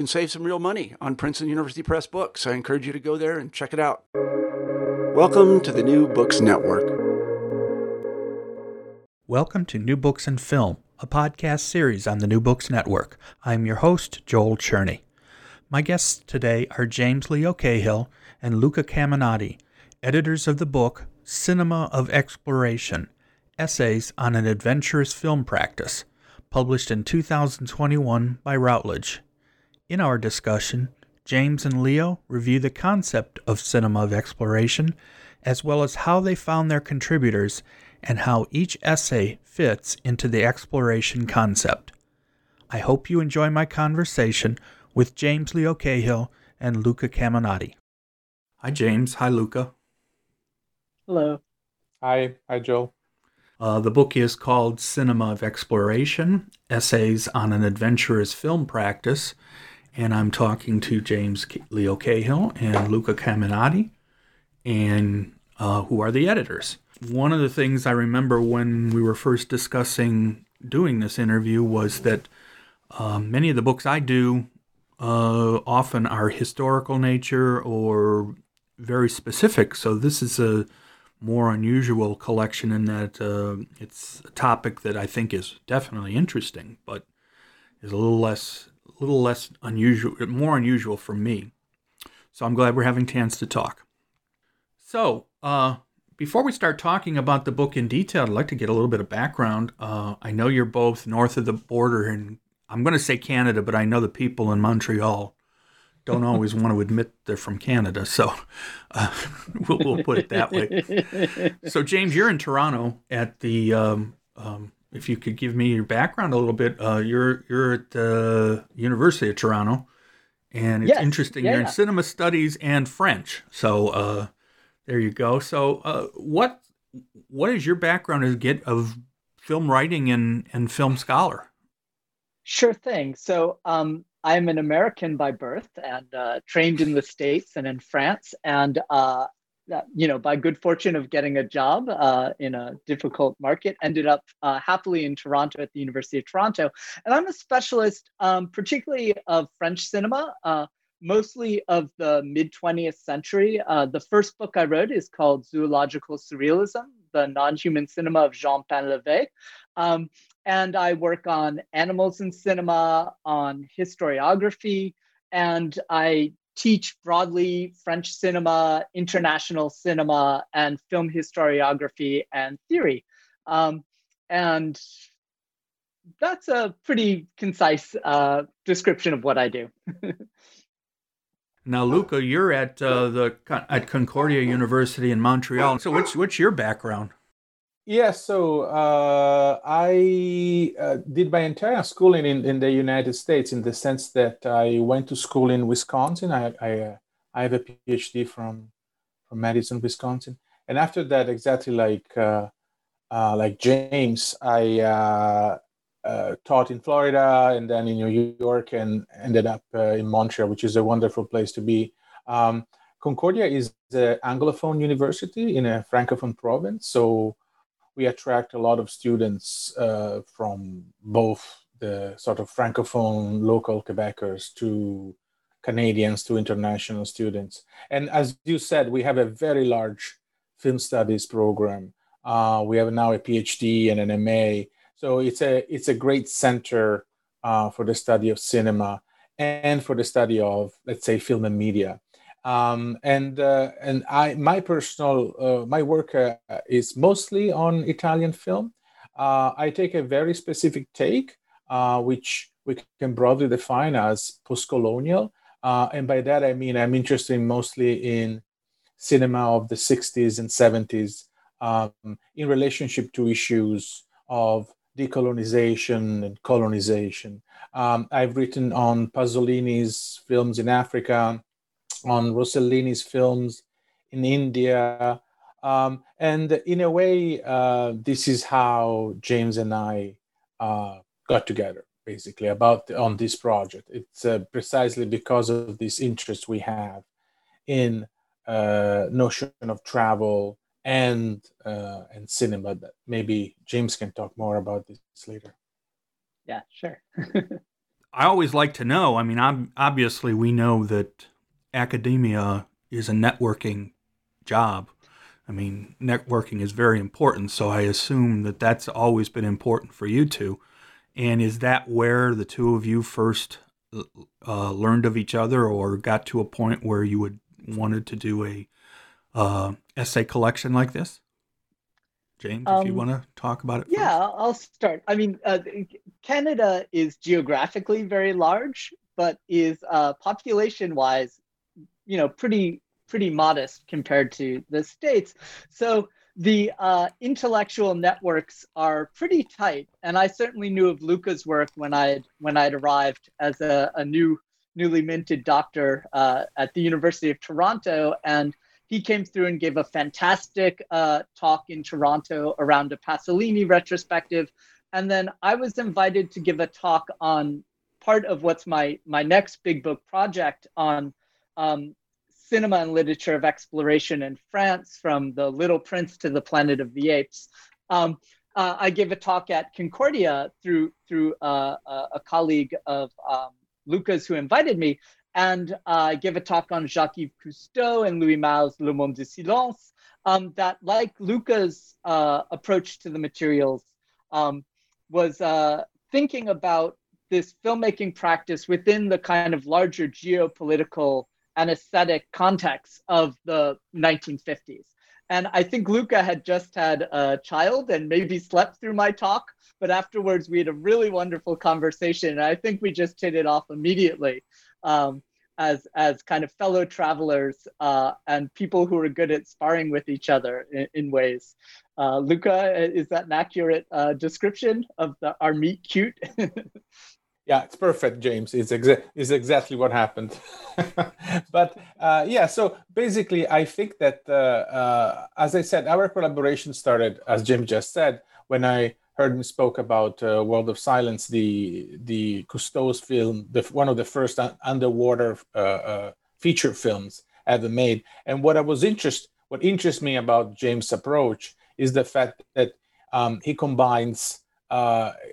can save some real money on Princeton University Press books. I encourage you to go there and check it out. Welcome to the New Books Network. Welcome to New Books and Film, a podcast series on the New Books Network. I'm your host, Joel Cherney. My guests today are James Leo Cahill and Luca Caminati, editors of the book Cinema of Exploration Essays on an Adventurous Film Practice, published in 2021 by Routledge. In our discussion, James and Leo review the concept of cinema of exploration, as well as how they found their contributors and how each essay fits into the exploration concept. I hope you enjoy my conversation with James Leo Cahill and Luca Caminati. Hi, James. Hi, Luca. Hello. Hi. Hi, Joel. Uh, the book is called Cinema of Exploration Essays on an Adventurous Film Practice. And I'm talking to James Leo Cahill and Luca Caminati, and uh, who are the editors one of the things I remember when we were first discussing doing this interview was that uh, many of the books I do uh, often are historical nature or very specific. So this is a more unusual collection in that uh, it's a topic that I think is definitely interesting, but is a little less, little less unusual, more unusual for me. So I'm glad we're having chance to talk. So, uh, before we start talking about the book in detail, I'd like to get a little bit of background. Uh, I know you're both north of the border, and I'm going to say Canada, but I know the people in Montreal don't always want to admit they're from Canada, so uh, we'll, we'll, put it that way. So, James, you're in Toronto at the. Um, um, if you could give me your background a little bit, uh, you're you're at the University of Toronto, and it's yes. interesting. Yeah, you're yeah. in cinema studies and French, so uh, there you go. So, uh, what what is your background as get of film writing and and film scholar? Sure thing. So um, I'm an American by birth and uh, trained in the States and in France. And, uh, you know, by good fortune of getting a job uh, in a difficult market, ended up uh, happily in Toronto at the University of Toronto. And I'm a specialist, um, particularly of French cinema, uh, mostly of the mid 20th century. Uh, the first book I wrote is called Zoological Surrealism, the non human cinema of Jean Painlevé. Um, and I work on animals in cinema, on historiography, and I teach broadly French cinema, international cinema, and film historiography and theory. Um, and that's a pretty concise uh, description of what I do. Now, Luca, you're at uh, the at Concordia University in Montreal. So, what's what's your background? Yeah, so uh, I uh, did my entire schooling in, in the United States in the sense that I went to school in Wisconsin. I I, uh, I have a PhD from from Madison, Wisconsin, and after that, exactly like uh, uh, like James, I uh, taught in Florida and then in New York, and ended up in Montreal, which is a wonderful place to be. Um, Concordia is the Anglophone university in a Francophone province, so we attract a lot of students uh, from both the sort of francophone local Quebecers to Canadians to international students. And as you said, we have a very large film studies program. Uh, we have now a PhD and an MA. So it's a it's a great center uh, for the study of cinema and for the study of let's say film and media. Um, and uh, and I my personal uh, my work uh, is mostly on Italian film. Uh, I take a very specific take, uh, which we can broadly define as post-colonial, uh, and by that I mean I'm interested mostly in cinema of the 60s and 70s um, in relationship to issues of decolonization and colonization. Um, I've written on Pasolini's films in Africa on Rossellini's films in India. Um, and in a way, uh, this is how James and I uh, got together, basically, about on this project. It's uh, precisely because of this interest we have in uh, notion of travel and uh, and cinema. That maybe James can talk more about this later. Yeah, sure. I always like to know. I mean, I'm, obviously, we know that academia is a networking job. I mean, networking is very important. So I assume that that's always been important for you two. And is that where the two of you first uh, learned of each other, or got to a point where you would wanted to do a uh, essay collection like this? James, um, if you um, want to talk about it. Yeah, i I'll start. I mean, uh, Canada is geographically very large, but is uh, population-wise you know pretty pretty modest compared to the states. So the uh, intellectual networks are pretty tight, and I certainly knew of Luca's work when I when I'd arrived as a, a new newly minted doctor uh, at the University of Toronto, and he came through and gave a fantastic uh, talk in Toronto around a Pasolini retrospective, and then I was invited to give a talk on part of what's my my next big book project on um, cinema and literature of exploration in France, from The Little Prince to The Planet of the Apes. Um, uh, I gave a talk at Concordia through through uh, a colleague of um, Luca's who invited me, and uh, I gave a talk on Jacques-Yves Cousteau and Louis Malle's Le Monde du Silence. Um, that, like Luca's uh, approach to the materials, um, was uh, thinking about this filmmaking practice within the kind of larger geopolitical and aesthetic context of the 1950s. And I think Luca had just had a child and maybe slept through my talk, but afterwards we had a really wonderful conversation. And I think we just hit it off immediately um, as, as kind of fellow travelers uh, and people who are good at sparring with each other in, in ways. Uh, Luca, is that an accurate uh, description of the, our meet cute? Yeah, it's perfect, James. It's, exa- it's exactly what happened. but uh, yeah, so basically, I think that, uh, uh, as I said, our collaboration started, as Jim just said, when I heard him spoke about uh, World of Silence, the the Cousteau's film, the, one of the first un- underwater uh, uh, feature films ever made. And what I was interested, what interests me about James' approach is the fact that um, he combines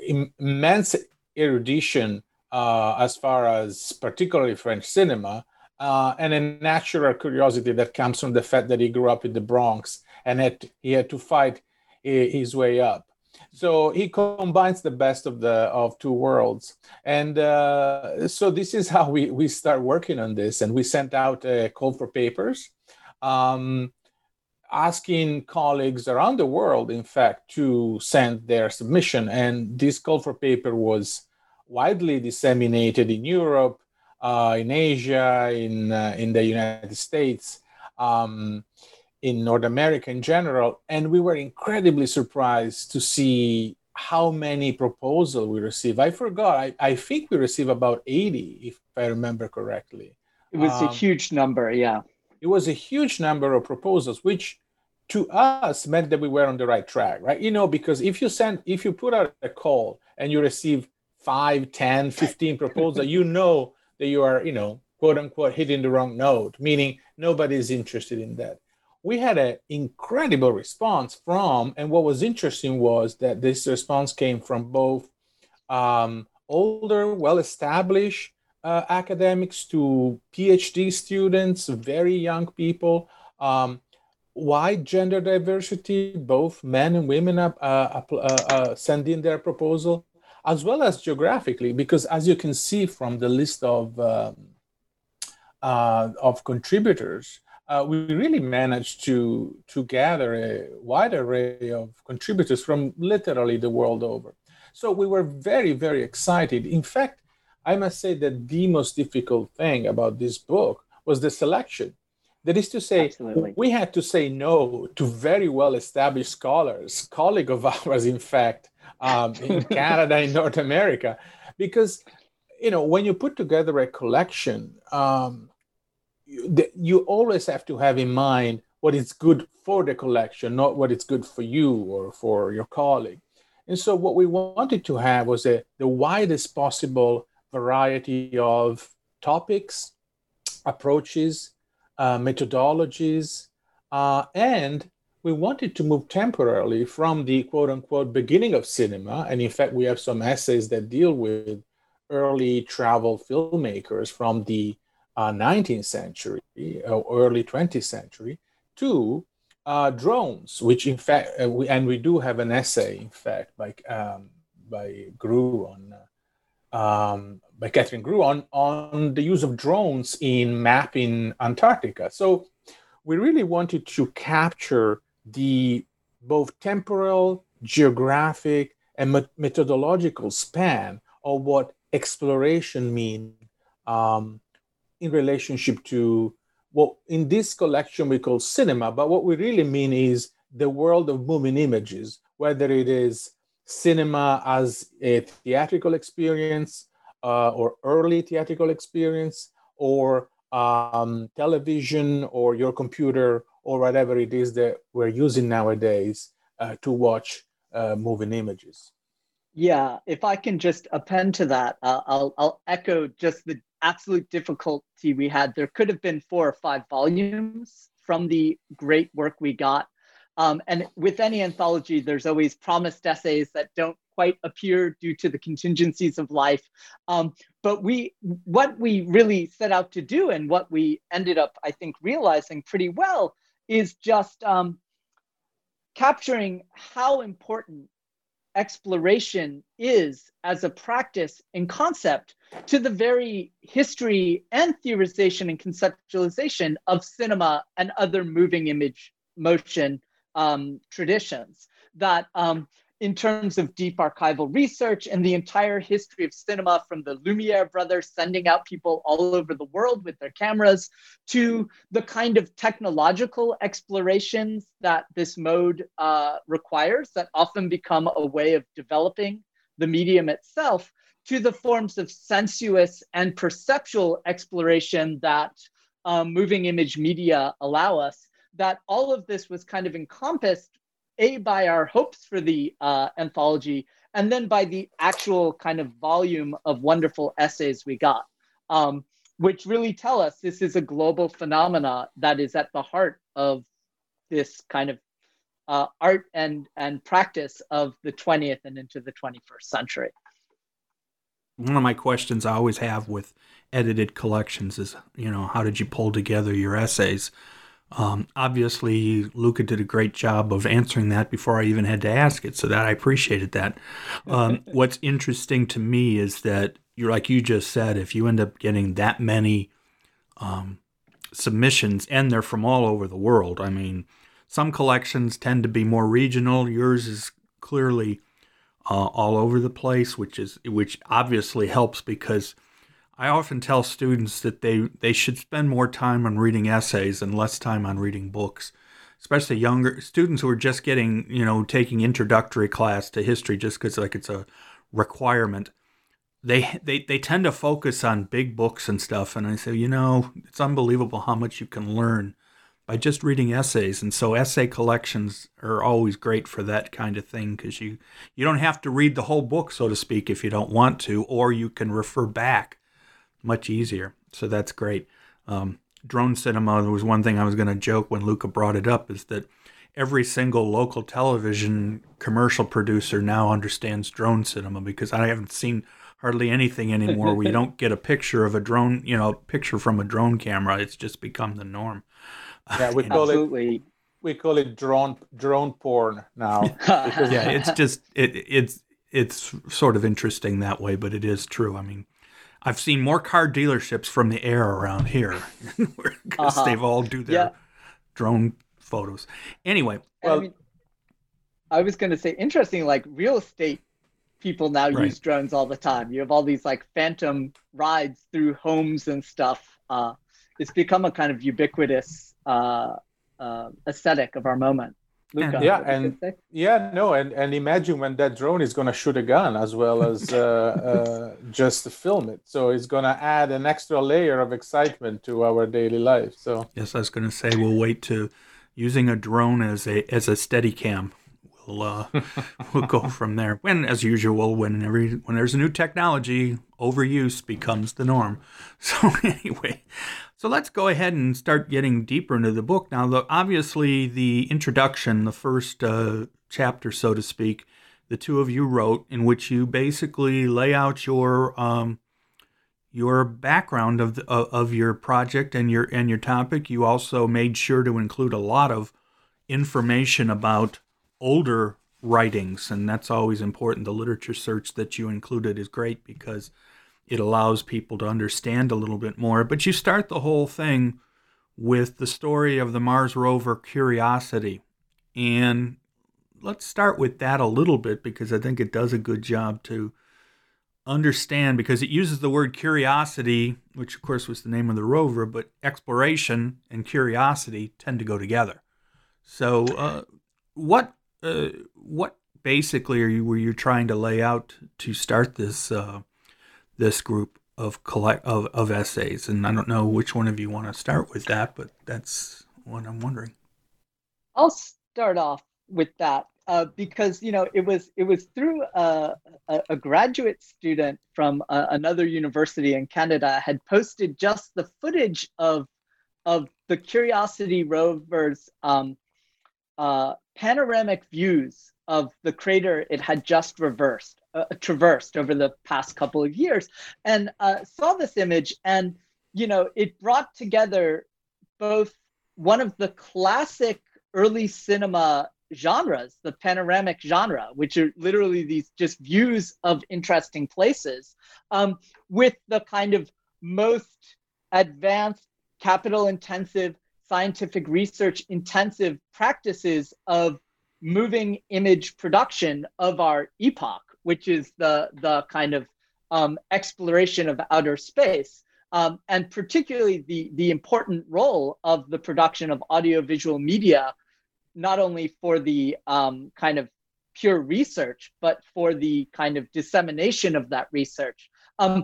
immense erudition uh, as far as particularly French cinema, uh, and a natural curiosity that comes from the fact that he grew up in the Bronx and had, he had to fight his way up. So he combines the best of the of two worlds, and uh, so this is how we we start working on this. And we sent out a call for papers, um, asking colleagues around the world, in fact, to send their submission. And this call for paper was widely disseminated in Europe, uh, in Asia, in uh, in the United States, um, in North America in general, and we were incredibly surprised to see how many proposals we received. I forgot. I, I think we received about 80, if I remember correctly. It was um, a huge number, yeah. It was a huge number of proposals, which to us meant that we were on the right track, right? You know, because if you send, if you put out a call and you receive 5 10 15 proposal you know that you are you know quote unquote hitting the wrong note meaning nobody is interested in that. We had an incredible response from, and what was interesting was that this response came from both um, older, well established uh, academics to PhD students, very young people, um, wide gender diversity, both men and women uh, uh, uh, uh, their proposal, as well as geographically, because as you can see from the list of, um, uh, of contributors, uh, we really managed to, to gather a wide array of contributors from literally the world over. So we were very, very excited. In fact, I must say that the most difficult thing about this book was the selection. That is to say, Absolutely. we had to say no to very well established scholars, colleague of ours, in fact, um, in Canada, in North America, because you know when you put together a collection, um, you, you always have to have in mind what is good for the collection, not what is good for you or for your colleague. And so, what we wanted to have was a, the widest possible variety of topics, approaches, uh, methodologies, uh, and we wanted to move temporarily from the quote unquote beginning of cinema. And in fact, we have some essays that deal with early travel filmmakers from the uh, 19th century or early 20th century to uh, drones, which in fact, uh, we, and we do have an essay, in fact, by um, by Groo on uh, um, by Katherine Groo on on the use of drones in mapping Antarctica. So we really wanted to capture the both temporal, geographic, and methodological span of what exploration means um, in relationship to what in this collection we call cinema, but what we really mean is the world of moving images, whether it is cinema as a theatrical experience uh, or early theatrical experience or um, television or your computer or whatever it is that we're using nowadays uh, to watch uh, moving images. Yeah, if I can just append to that, uh, I'll, I'll echo just the absolute difficulty we had. There could have been four or five volumes from the great work we got. Um, and with any anthology, there's always promised essays that don't quite appear due to the contingencies of life. Um, but we, what we really set out to do, and what we ended up, I think, realizing pretty well, is just um, capturing how important exploration is as a practice and concept to the very history and theorization and conceptualization of cinema and other moving image motion um, traditions that um, in terms of deep archival research and the entire history of cinema from the Lumiere brothers sending out people all over the world with their cameras to the kind of technological explorations that this mode uh, requires that often become a way of developing the medium itself to the forms of sensuous and perceptual exploration that um, moving image media allow us that all of this was kind of encompassed a by our hopes for the uh, anthology and then by the actual kind of volume of wonderful essays we got. Um, which really tell us this is a global phenomena that is at the heart of this kind of uh, art and and practice of the 20th and into the 21st century. One of my questions i always have with edited collections is you know how did you pull together your essays um, obviously, Luca did a great job of answering that before I even had to ask it, so that I appreciated that. Um, what's interesting to me is that you're like you just said, if you end up getting that many um, submissions, and they're from all over the world. I mean, some collections tend to be more regional. Yours is clearly uh, all over the place, which is which obviously helps because I often tell students that they, they should spend more time on reading essays and less time on reading books, especially younger students who are just getting, you know, taking introductory class to history just because like it's a requirement. They, they they tend to focus on big books and stuff, and I say, you know, it's unbelievable how much you can learn by just reading essays. And so essay collections are always great for that kind of thing because you you don't have to read the whole book, so to speak, if you don't want to, or you can refer back much easier. So that's great. Um, drone cinema, there was one thing I was going to joke when Luca brought it up is that every single local television commercial producer now understands drone cinema because I haven't seen hardly anything anymore where you don't get a picture of a drone, you know, picture from a drone camera. It's just become the norm. Yeah, we call Absolutely. it we call it drone drone porn now. yeah, it's just it it's it's sort of interesting that way, but it is true. I mean, I've seen more car dealerships from the air around here because uh-huh. they've all do their yeah. drone photos. Anyway, well, I, mean, I was going to say interesting. Like real estate people now right. use drones all the time. You have all these like phantom rides through homes and stuff. Uh, it's become a kind of ubiquitous uh, uh, aesthetic of our moment. Luca, yeah, and yeah, no, and and imagine when that drone is going to shoot a gun as well as uh, uh, just to film it. So it's going to add an extra layer of excitement to our daily life. So yes, I was going to say we'll wait to using a drone as a as a steady cam we'll uh, we'll go from there. When, as usual, when every when there's a new technology, overuse becomes the norm. So anyway, so let's go ahead and start getting deeper into the book now. Obviously, the introduction, the first uh, chapter, so to speak, the two of you wrote, in which you basically lay out your um, your background of the, of your project and your and your topic. You also made sure to include a lot of information about older writings, and that's always important. The literature search that you included is great because it allows people to understand a little bit more. But you start the whole thing with the story of the Mars rover Curiosity. And let's start with that a little bit because I think it does a good job to understand because it uses the word curiosity, which of course was the name of the rover, but exploration and curiosity tend to go together. So, uh, what uh, what basically are you were you trying to lay out to start this uh, this group of collect of, of essays? And I don't know which one of you want to start with that, but that's what I'm wondering. I'll start off with that uh, because you know it was it was through a, a, a graduate student from uh, another university in Canada had posted just the footage of of the Curiosity rover's um, uh, panoramic views of the crater it had just reversed, uh, traversed over the past couple of years, and uh, saw this image, and you know it brought together both one of the classic early cinema genres, the panoramic genre, which are literally these just views of interesting places, um, with the kind of most advanced, capital intensive scientific research intensive practices of moving image production of our epoch, which is the, the kind of um, exploration of outer space. Um, and particularly the, the important role of the production of audiovisual media, not only for the um, kind of pure research, but for the kind of dissemination of that research. Um,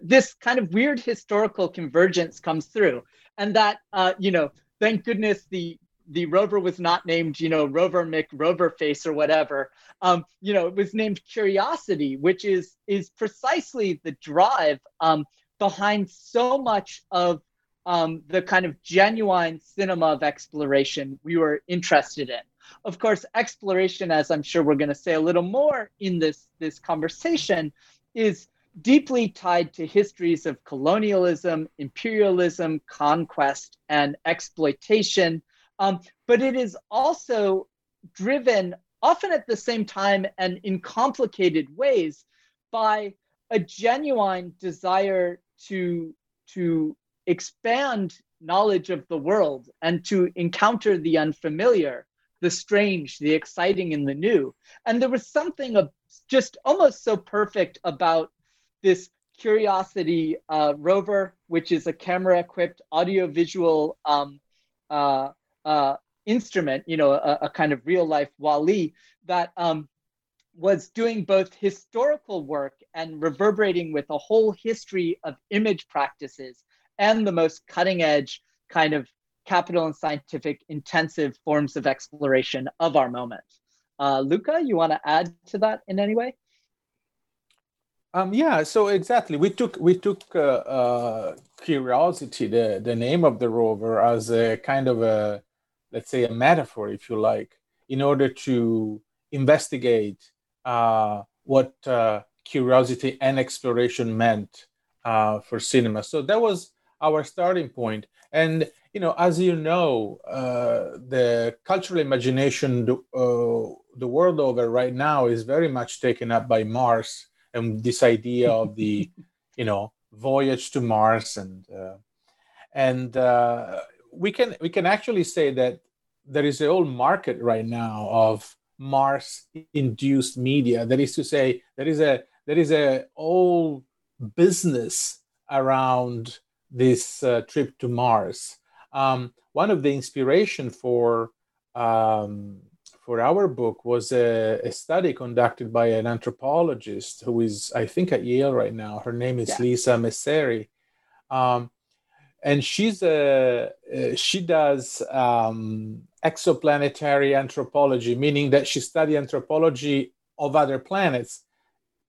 this kind of weird historical convergence comes through and that uh, you know thank goodness the the rover was not named you know rover mc rover face or whatever um, you know it was named curiosity which is is precisely the drive um, behind so much of um, the kind of genuine cinema of exploration we were interested in of course exploration as i'm sure we're going to say a little more in this this conversation is deeply tied to histories of colonialism, imperialism, conquest, and exploitation. Um, but it is also driven, often at the same time and in complicated ways, by a genuine desire to, to expand knowledge of the world and to encounter the unfamiliar, the strange, the exciting, and the new. And there was something of just almost so perfect about this Curiosity uh, rover, which is a camera equipped audiovisual um, uh, uh, instrument, you know, a, a, kind of real life WALL-E that um, was doing both historical work and reverberating with a whole history of image practices and the most cutting edge kind of capital and scientific intensive forms of exploration of our moment. Uh, Luca, you want to add to that in any way? Um, yeah, so exactly, we took we took uh, uh, curiosity, the the name of the rover, as a kind of a let's say a metaphor, if you like, in order to investigate uh, what uh, curiosity and exploration meant uh, for cinema. So that was our starting point. And you know, as you know, uh, the cultural imagination uh, the world over right now is very much taken up by Mars and this idea of the, you know, voyage to Mars and uh, and uh, we can we can actually say that there is a whole market right now of Mars induced media. That is to say, there is a there is a whole business around this uh, trip to Mars. Um, one of the inspiration for um, for our book was a, a, study conducted by an anthropologist who is, I think, at Yale right now. Her name is yeah. Lisa Messeri. Um, and she's a, she does um, exoplanetary anthropology, meaning that she studies anthropology of other planets.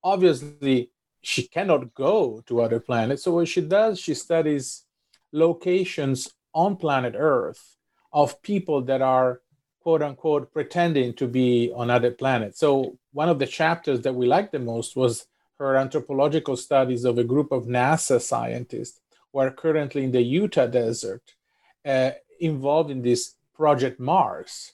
Obviously, she cannot go to other planets. So what she does, she studies locations on planet Earth of people that are quote unquote pretending to be on other planets. So one of the chapters that we liked the most was her anthropological studies of a group of NASA scientists who are currently in the Utah desert uh, involved in this Project Mars.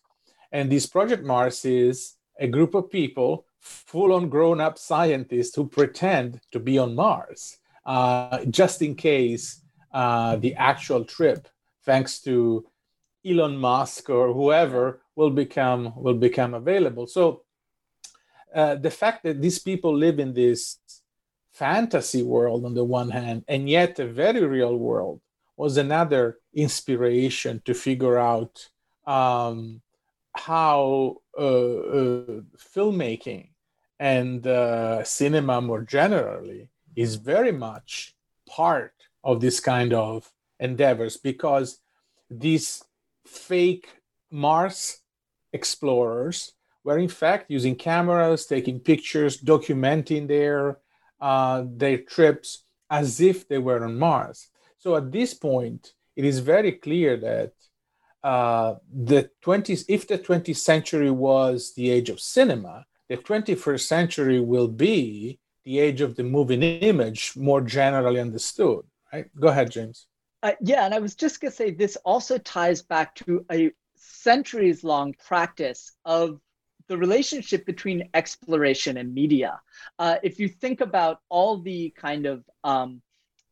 And this Project Mars is a group of people, full on grown up scientists who pretend to be on Mars uh, just in case uh, the actual trip, thanks to Elon Musk or whoever, will become will become available. So uh, the fact that these people live in this fantasy world on the one hand, and yet a very real world, was another inspiration to figure out um, how uh, uh, filmmaking and uh, cinema more generally is very much part of this kind of endeavors because these fake Mars explorers were in fact using cameras, taking pictures, documenting their uh, their trips as if they were on Mars. So at this point, it is very clear that uh, the 20s, if the 20th century was the age of cinema, the 21st century will be the age of the moving image, more generally understood. Right? Go ahead, James. Uh, yeah, and I was just going to say this also ties back to a centuries long practice of the relationship between exploration and media. Uh, if you think about all the kind of um,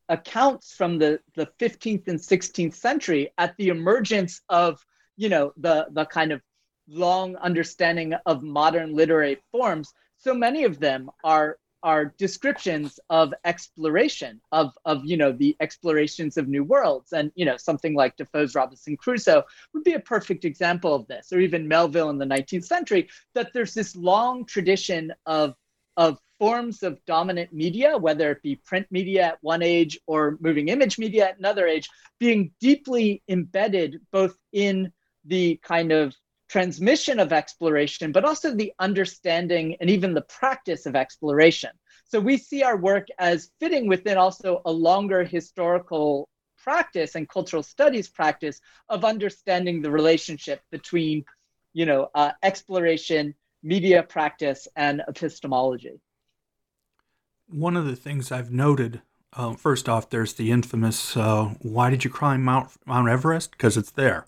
accounts from the, the 15th and 16th century at the emergence of, you know, the, the kind of long understanding of modern literary forms, so many of them are are descriptions of exploration of of you know the explorations of new worlds. And you know something like defoe's robinson crusoe would be a perfect example of this or even melville in the 19th century that there's this long tradition of of forms of dominant media whether it be print media at one age or moving image media at another age being deeply embedded both in the kind of transmission of exploration, but also the understanding and even the practice of exploration. So we see our work as fitting within also a longer historical practice and cultural studies practice of understanding the relationship between, you know, uh, exploration, media practice, and epistemology. One of the things I've noted, uh, first off, there's the infamous uh, "Why did you climb Mount Mount Everest?" Because it's there.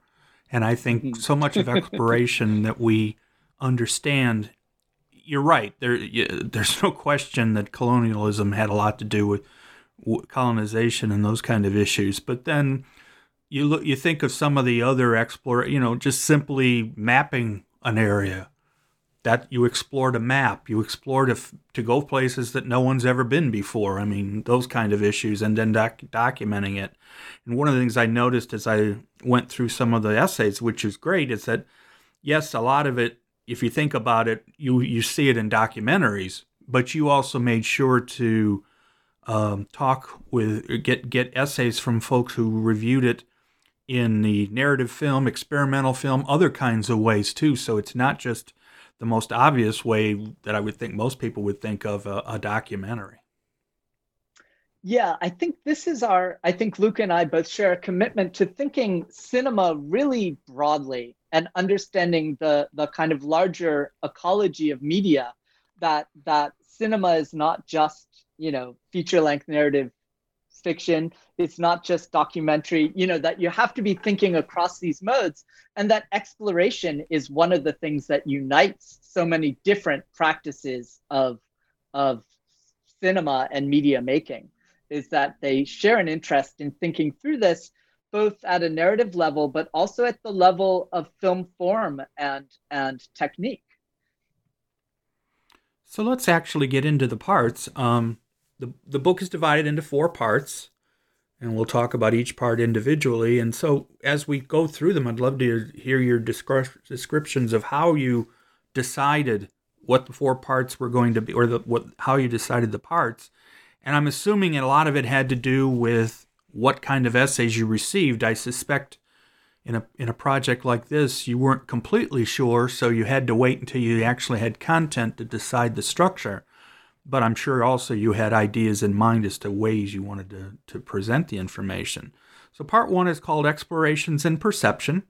And I think mm-hmm. so much of exploration that we understand, you're right. There, there's no question that colonialism had a lot to do with colonization and those kind of issues. But then you look, you think of some of the other explore, you know, just simply mapping an area that you explored a map, you explored to, to go places that no one's ever been before. I mean, those kind of issues, and then doc- documenting it. And one of the things I noticed as I went through some of the essays, which is great, is that yes, a lot of it, if you think about it, you you see it in documentaries, but you also made sure to um, talk with get get essays from folks who reviewed it in the narrative film, experimental film, other kinds of ways too. So it's not just the most obvious way that I would think most people would think of a, a documentary. Yeah, I think this is our, I think Luke and I both share a commitment to thinking cinema really broadly and understanding the, the kind of larger ecology of media that, that cinema is not just, you know, feature length narrative fiction. It's not just documentary you know that you have to be thinking across these modes. And that exploration is one of the things that unites so many different practices of of cinema and media making is that they share an interest in thinking through this both at a narrative level but also at the level of film form and and technique. So let's actually get into the parts. Um, the, the book is divided into four parts and we'll talk about each part individually. And so as we go through them i'd love to hear your descriptions of how you decided what the four parts were going to be or the, what how you decided the parts. And i'm assuming a lot of it had to do with what kind of essays you received. I suspect in a in a project like this you weren't completely sure so you had to wait until you actually had content to decide the structure but I'm sure also you had ideas in mind as to ways you wanted to, to present the information. So, part one is called Explorations in Perception.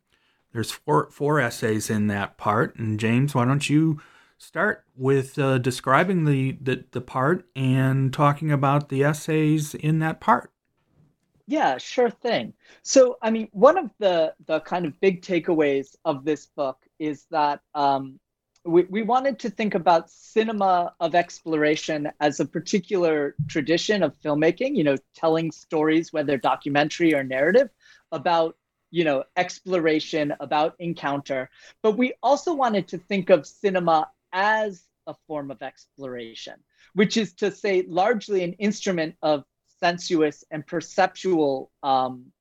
There's four, four essays in that part. And, James, why don't you start with uh, describing the, the, the part and talking about the essays in that part? Yeah, sure thing. So, I mean, one of the the kind of big takeaways of this book is that um, we, we wanted to think about cinema of exploration as a particular tradition of filmmaking, you know, telling stories, whether documentary or narrative, about, you know, exploration, about encounter. But we also wanted to think of cinema as a form of exploration, which is to say, largely an instrument of sensuous and perceptual um,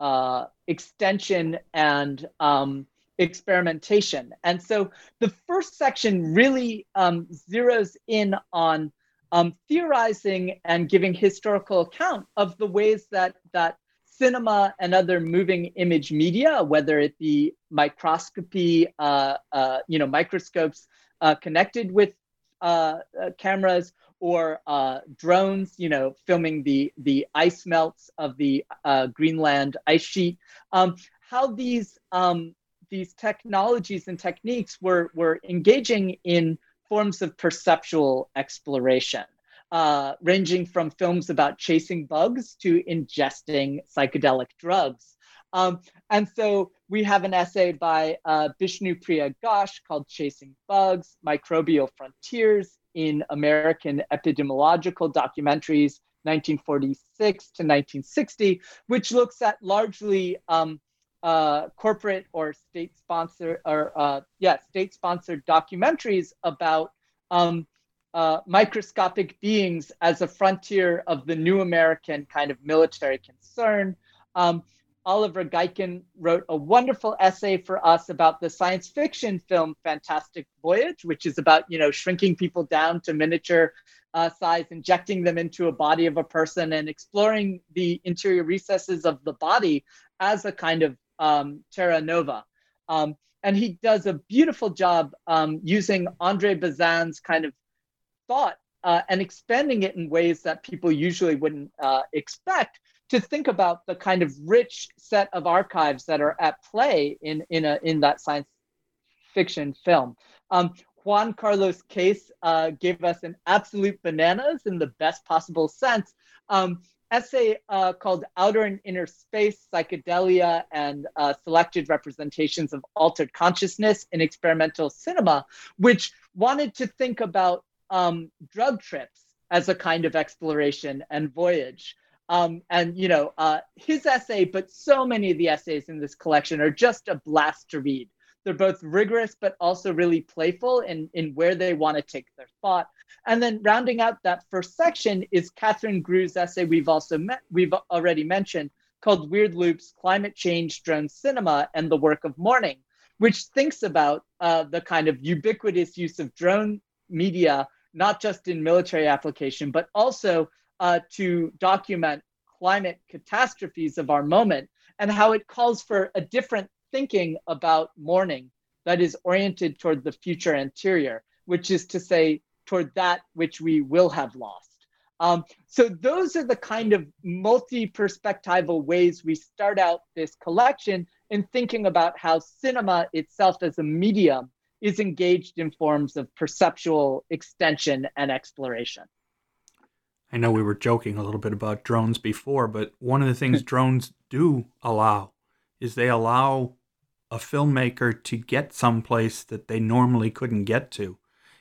uh, extension and um, experimentation. And so the first section really um, zeroes in on um, theorizing and giving historical account of the ways that that cinema and other moving image media, whether it be microscopy, uh, uh, you know, microscopes uh, connected with uh, uh, cameras or uh, drones, you know, filming the the ice melts of the Greenland ice sheet. Um, how these um, these technologies and techniques were, were engaging in forms of perceptual exploration, uh, ranging from films about chasing bugs to ingesting psychedelic drugs. Um, and so we have an essay by uh, Bishnupriya Ghosh called Chasing Bugs Microbial Frontiers in American Epidemiological Documentaries, 1946 to 1960, which looks at largely um, uh, corporate or state sponsored or uh, yeah state sponsored documentaries about um, uh, microscopic beings as a frontier of the new American kind of military concern. Um, Oliver Gaycken wrote a wonderful essay for us about the science fiction film Fantastic Voyage, which is about you know shrinking people down to miniature uh, size, injecting them into a body of a person, and exploring the interior recesses of the body as a kind of um, Terra Nova. Um, and he does a beautiful job um, using Andre Bazin's kind of thought uh, and expanding it in ways that people usually wouldn't uh, expect to think about the kind of rich set of archives that are at play in, in, a, in that science fiction film. Um, Juan Carlos Kase uh, gave us an absolute bananas in the best possible sense. Um, essay uh, called Outer and Inner Space, Psychedelia, and uh, Selected Representations of Altered Consciousness in Experimental Cinema, which wanted to think about um, drug trips as a kind of exploration and voyage. Um, and, you know, uh, his essay, but so many of the essays in this collection are just a blast to read. They're both rigorous, but also really playful in, in where they want to take their thought. And then rounding out that first section is Katherine Groo's essay we've also met, we've already mentioned called Weird Loops, Climate Change, Drone Cinema, and the Work of Mourning, which thinks about uh, the kind of ubiquitous use of drone media, not just in military application, but also uh, to document climate catastrophes of our moment and how it calls for a different thinking about mourning that is oriented toward the future anterior, which is to say, toward that which we will have lost. Um, so those are the kind of multi-perspectival ways we start out this collection in thinking about how cinema itself as a medium is engaged in forms of perceptual extension and exploration. I know we were joking a little bit about drones before, but one of the things drones do allow is they allow a filmmaker to get someplace that they normally couldn't get to.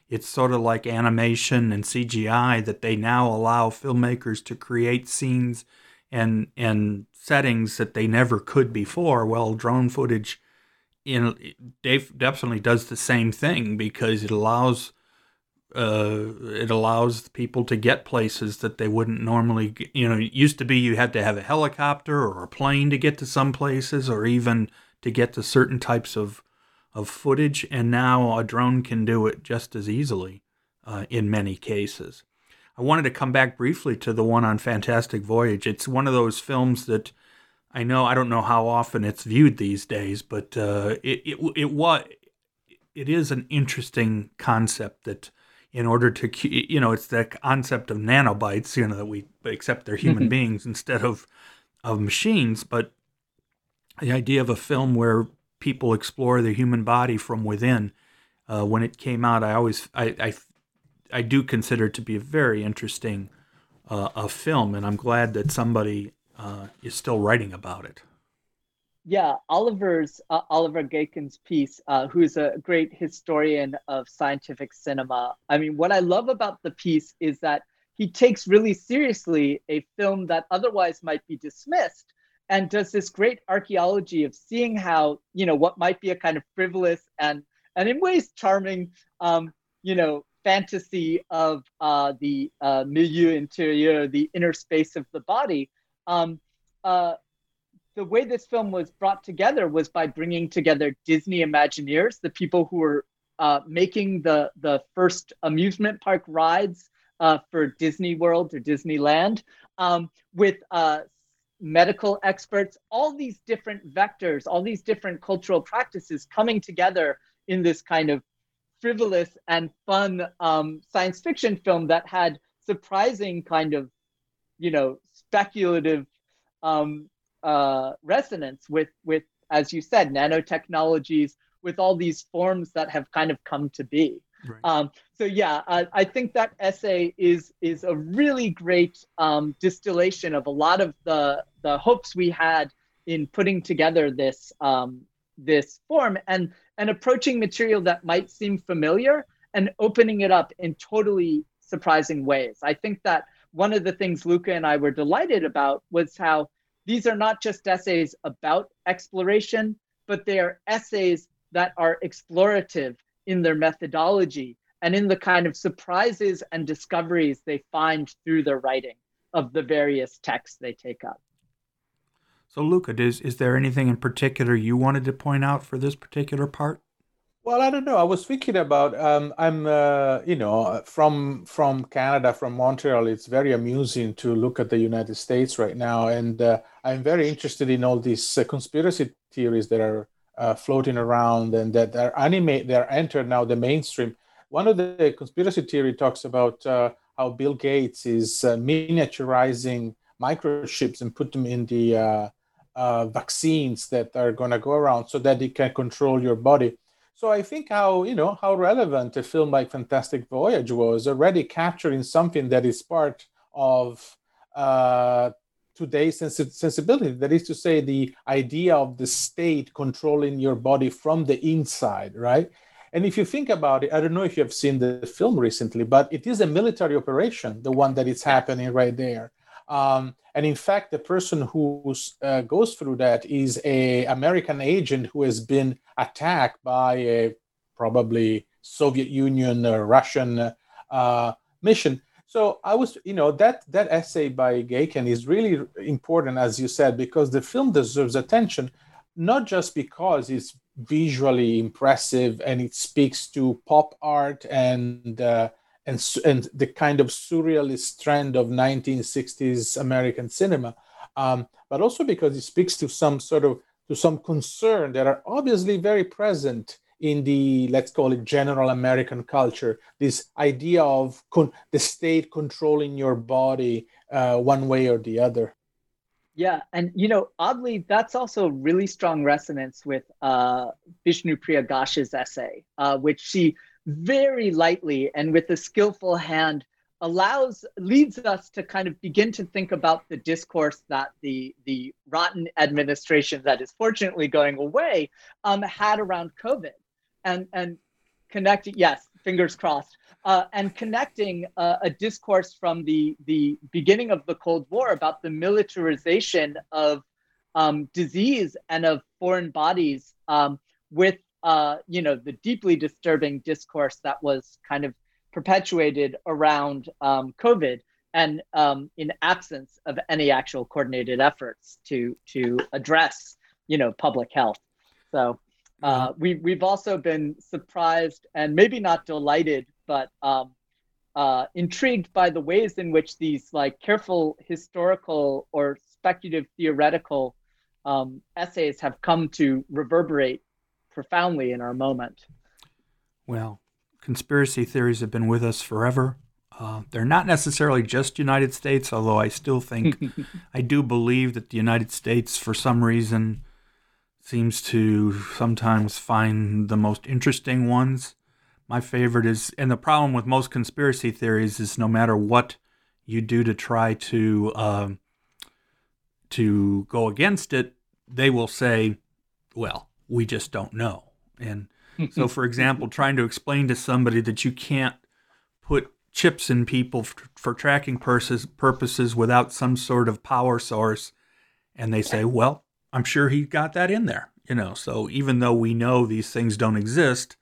It's sort of like animation and CGI that they now allow filmmakers to create scenes and and settings that they never could before. Well, drone footage in Dave definitely does the same thing because it allows uh, it allows people to get places that they wouldn't normally you know it used to be you had to have a helicopter or a plane to get to some places or even to get to certain types of of footage and now a drone can do it just as easily uh, in many cases i wanted to come back briefly to the one on fantastic voyage it's one of those films that I know I don't know how often it's viewed these days, but uh, it it it was it is an interesting concept that in order to you know it's the concept of nanobites you know that we accept they're human mm-hmm. beings instead of of machines but the idea of a film where people explore the human body from within uh, when it came out i always I, I i do consider it to be a very interesting uh, a film and i'm glad that somebody uh, is still writing about it. Yeah, Oliver's uh, Oliver Gaycken's piece, uh, who's a great historian of scientific cinema. I mean, what I love about the piece is that he takes really seriously a film that otherwise might be dismissed and does this great archaeology of seeing how you know what might be a kind of frivolous and and in ways charming um, you know fantasy of uh, the uh, milieu interior the inner space of the body. Um, uh, the way this film was brought together was by bringing together Disney Imagineers, the people who were uh, making the the first amusement park rides uh, for Disney World or Disneyland, um, with uh, medical experts, all these different vectors, all these different cultural practices coming together in this kind of frivolous and fun um, science fiction film that had surprising kind of you know speculative um, uh, resonance with with as you said nanotechnologies with all these forms that have kind of come to be right. um, so yeah I, I, think that essay is is a really great um, distillation of a lot of the the hopes we had in putting together this um, this form and and approaching material that might seem familiar and opening it up in totally surprising ways i think that one of the things Luca and I were delighted about was how these are not just essays about exploration, but they are essays that are explorative in their methodology and in the kind of surprises and discoveries they find through their writing of the various texts they take up. So, Luca, is, is there anything in particular you wanted to point out for this particular part? Well, I don't know. I was thinking about um, I'm uh, you know from from Canada, from Montreal. It's very amusing to look at the United States right now, and uh, I'm very interested in all these uh, conspiracy theories that are uh, floating around and that are animate. They're entered now the mainstream. One of the conspiracy theory talks about uh, how Bill Gates is uh, miniaturizing microchips and put them in the vaccines that are going to go around so that it can control your body so I think how you know how relevant a film like Fantastic Voyage was already capturing something that is part of uh, today's sens- sensibility. That is to say, the idea of the state controlling your body from the inside, right? And if you think about it, I don't know if you have seen the film recently, but it is a military operation, the one that is happening right there. Um, and in fact, the person who uh, goes through that is a American agent who has been attacked by a probably Soviet Union or Russian uh, mission. So I was, you know, that that essay by Gaycken is really important, as you said, because the film deserves attention, not just because it's visually impressive and it speaks to pop art and uh, and, and the kind of surrealist trend of 1960s American cinema, um, but also because it speaks to some sort of to some concern that are obviously very present in the let's call it general American culture. This idea of con- the state controlling your body uh, one way or the other. Yeah, and you know, oddly, that's also really strong resonance with uh, Bishnupriya Ghosh's essay, uh, which she very lightly and with a skillful hand allows leads us to kind of begin to think about the discourse that the the rotten administration that is fortunately going away um, had around COVID, and and connecting yes, fingers crossed, uh, and connecting uh, a discourse from the the beginning of the Cold War about the militarization of um, disease and of foreign bodies um, with uh, you know the deeply disturbing discourse that was kind of perpetuated around um, COVID and um, in absence of any actual coordinated efforts to to address you know public health. So uh, we we've also been surprised and maybe not delighted, but um, uh, intrigued by the ways in which these like careful historical or speculative theoretical um, essays have come to reverberate profoundly in our moment. Well, conspiracy theories have been with us forever. Uh, they're not necessarily just United States, although I still think, I do believe that the United States, for some reason, seems to sometimes find the most interesting ones. My favorite is, and the problem with most conspiracy theories is no matter what you do to try to uh, to go against it, they will say, "Well, we just don't know." And so, for example, trying to explain to somebody that you can't put chips in people for, for tracking purposes, purposes without some sort of power source, and they say, "Well, I'm sure he got that in there." You know, so even though we know these things don't exist,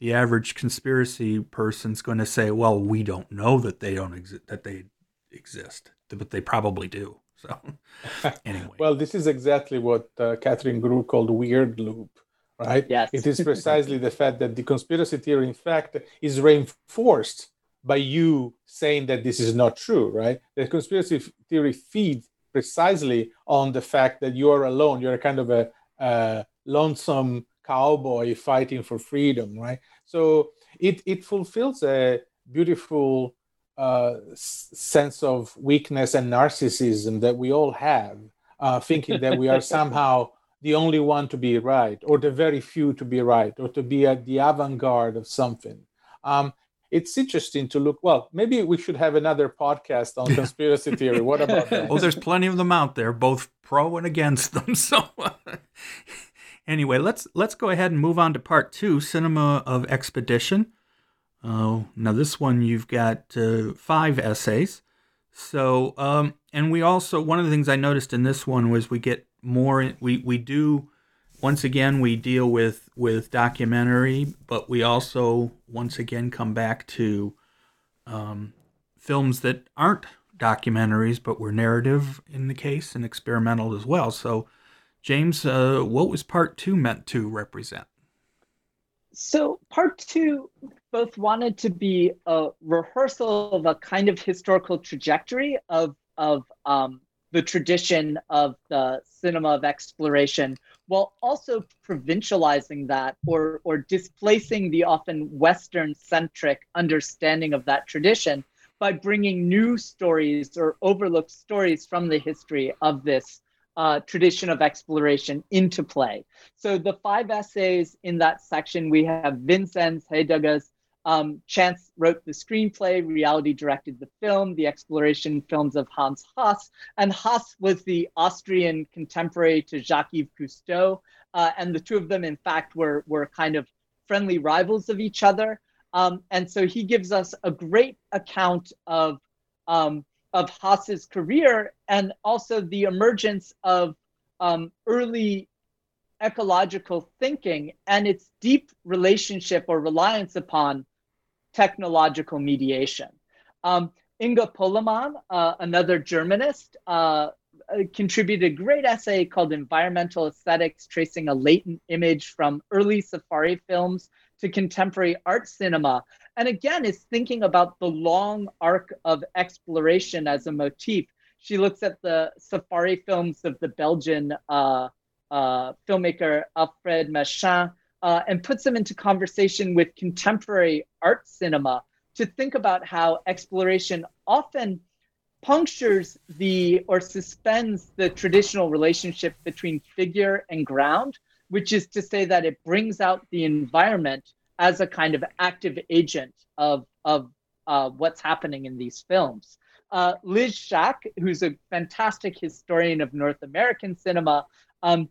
the average conspiracy person's going to say, "Well, we don't know that they don't exist, that they exist, but they probably do." So, anyway. well, this is exactly what uh, Katherine Groo called weird loop right? Yes. It is precisely the fact that the conspiracy theory, in fact, is reinforced by you saying that this is not true, right? The conspiracy theory feeds precisely on the fact that you are alone. You're kind of a, a lonesome cowboy fighting for freedom, right? So it, it fulfills a beautiful uh, sense of weakness and narcissism that we all have, uh, thinking that we are somehow the only one to be right, or the very few to be right, or to be at the avant garde of something. Um, it's interesting to look. Well, maybe we should have another podcast on conspiracy theory. What about that? Oh, there's plenty of them out there, both pro and against them. So, anyway, let's let's go ahead and move on to part two, cinema of expedition. Uh, now, this one you've got uh, five essays. So, um, and we also one of the things I noticed in this one was we get more we we do once again we deal with with documentary but we also once again come back to um, films that aren't documentaries but were narrative in the case and experimental as well. So james uh, what was part two meant to represent? So part two both wanted to be a rehearsal of a kind of historical trajectory of of um, the tradition of the cinema of exploration while also provincializing that or, or displacing the often Western centric understanding of that tradition by bringing new stories or overlooked stories from the history of this uh, tradition of exploration into play. So the five essays in that section, we have Vinzenz Hediger's um, Chance wrote the screenplay, reality directed the film, the exploration films of Hans Hass. And Hass was the Austrian contemporary to Jacques-Yves Cousteau. Uh, and the two of them, in fact, were, were kind of friendly rivals of each other. Um, and so he gives us a great account of, um, of Hass's career and also the emergence of um, early ecological thinking and its deep relationship or reliance upon technological mediation. Um, Inga Pollmann, uh, another Germanist, uh, contributed a great essay called Environmental Aesthetics, tracing a latent image from early safari films to contemporary art cinema. And again, is thinking about the long arc of exploration as a motif. She looks at the safari films of the Belgian uh, uh, filmmaker Alfred Machin, uh, and puts them into conversation with contemporary art cinema to think about how exploration often punctures the or suspends the traditional relationship between figure and ground, which is to say that it brings out the environment as a kind of active agent of, of uh, what's happening in these films. Uh, Liz Czach, who's a fantastic historian of North American cinema, um,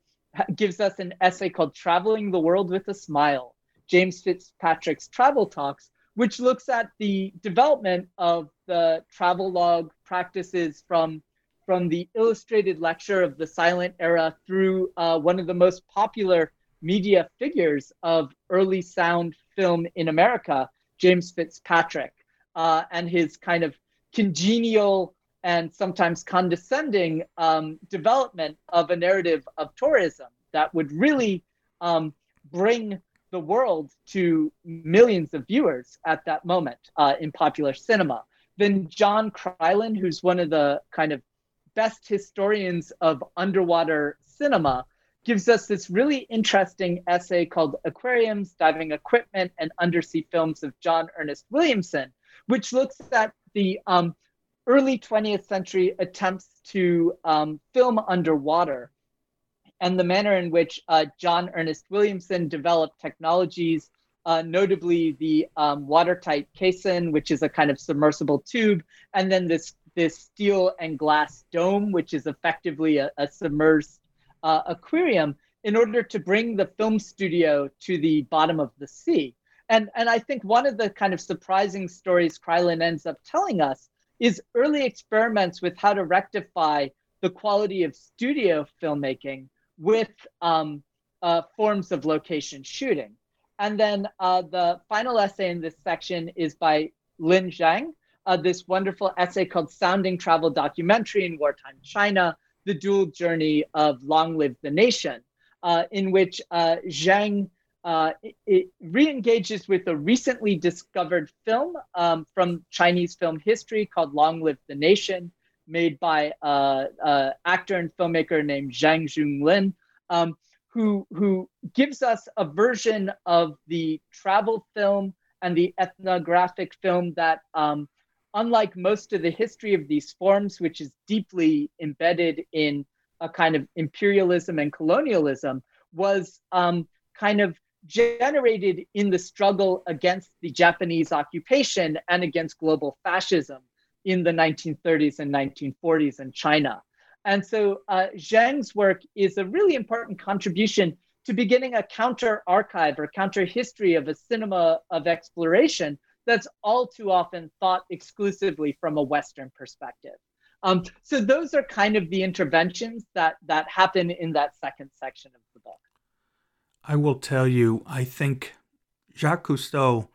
gives us an essay called Traveling the World with a Smile, James Fitzpatrick's Travel Talks, which looks at the development of the travel log practices from from the illustrated lecture of the silent era through uh, one of the most popular media figures of early sound film in America, James Fitzpatrick, uh, and his kind of congenial and sometimes condescending um, development of a narrative of tourism that would really um, bring the world to millions of viewers at that moment uh, in popular cinema. Then John Crylen, who's one of the kind of best historians of underwater cinema, gives us this really interesting essay called Aquariums, Diving Equipment, and Undersea Films of John Ernest Williamson, which looks at the um, early 20th century attempts to um, film underwater and the manner in which uh, John Ernest Williamson developed technologies, uh, notably the um, watertight caisson, which is a kind of submersible tube, and then this this steel and glass dome, which is effectively a, a submerged uh, aquarium, in order to bring the film studio to the bottom of the sea. And, and I think one of the kind of surprising stories Crylen ends up telling us is early experiments with how to rectify the quality of studio filmmaking with um, uh, forms of location shooting. And then uh, the final essay in this section is by Lin Zhang, uh, this wonderful essay called Sounding Travel Documentary in Wartime China, The Dual Journey of Long Live the Nation, uh, in which uh, Zhang uh, it, re-engages with a recently discovered film um, from Chinese film history called Long Live the Nation, made by uh, uh, actor and filmmaker named Zheng Junli, um, who, who gives us a version of the travel film and the ethnographic film that, um, unlike most of the history of these forms, which is deeply embedded in a kind of imperialism and colonialism, was um, kind of generated in the struggle against the Japanese occupation and against global fascism in the 1930s and 1940s in China. And so uh, Zhang's work is a really important contribution to beginning a counter archive or counter history of a cinema of exploration that's all too often thought exclusively from a Western perspective. Um, so those are kind of the interventions that that happen in that second section of the book. I will tell you, I think Jacques Cousteau,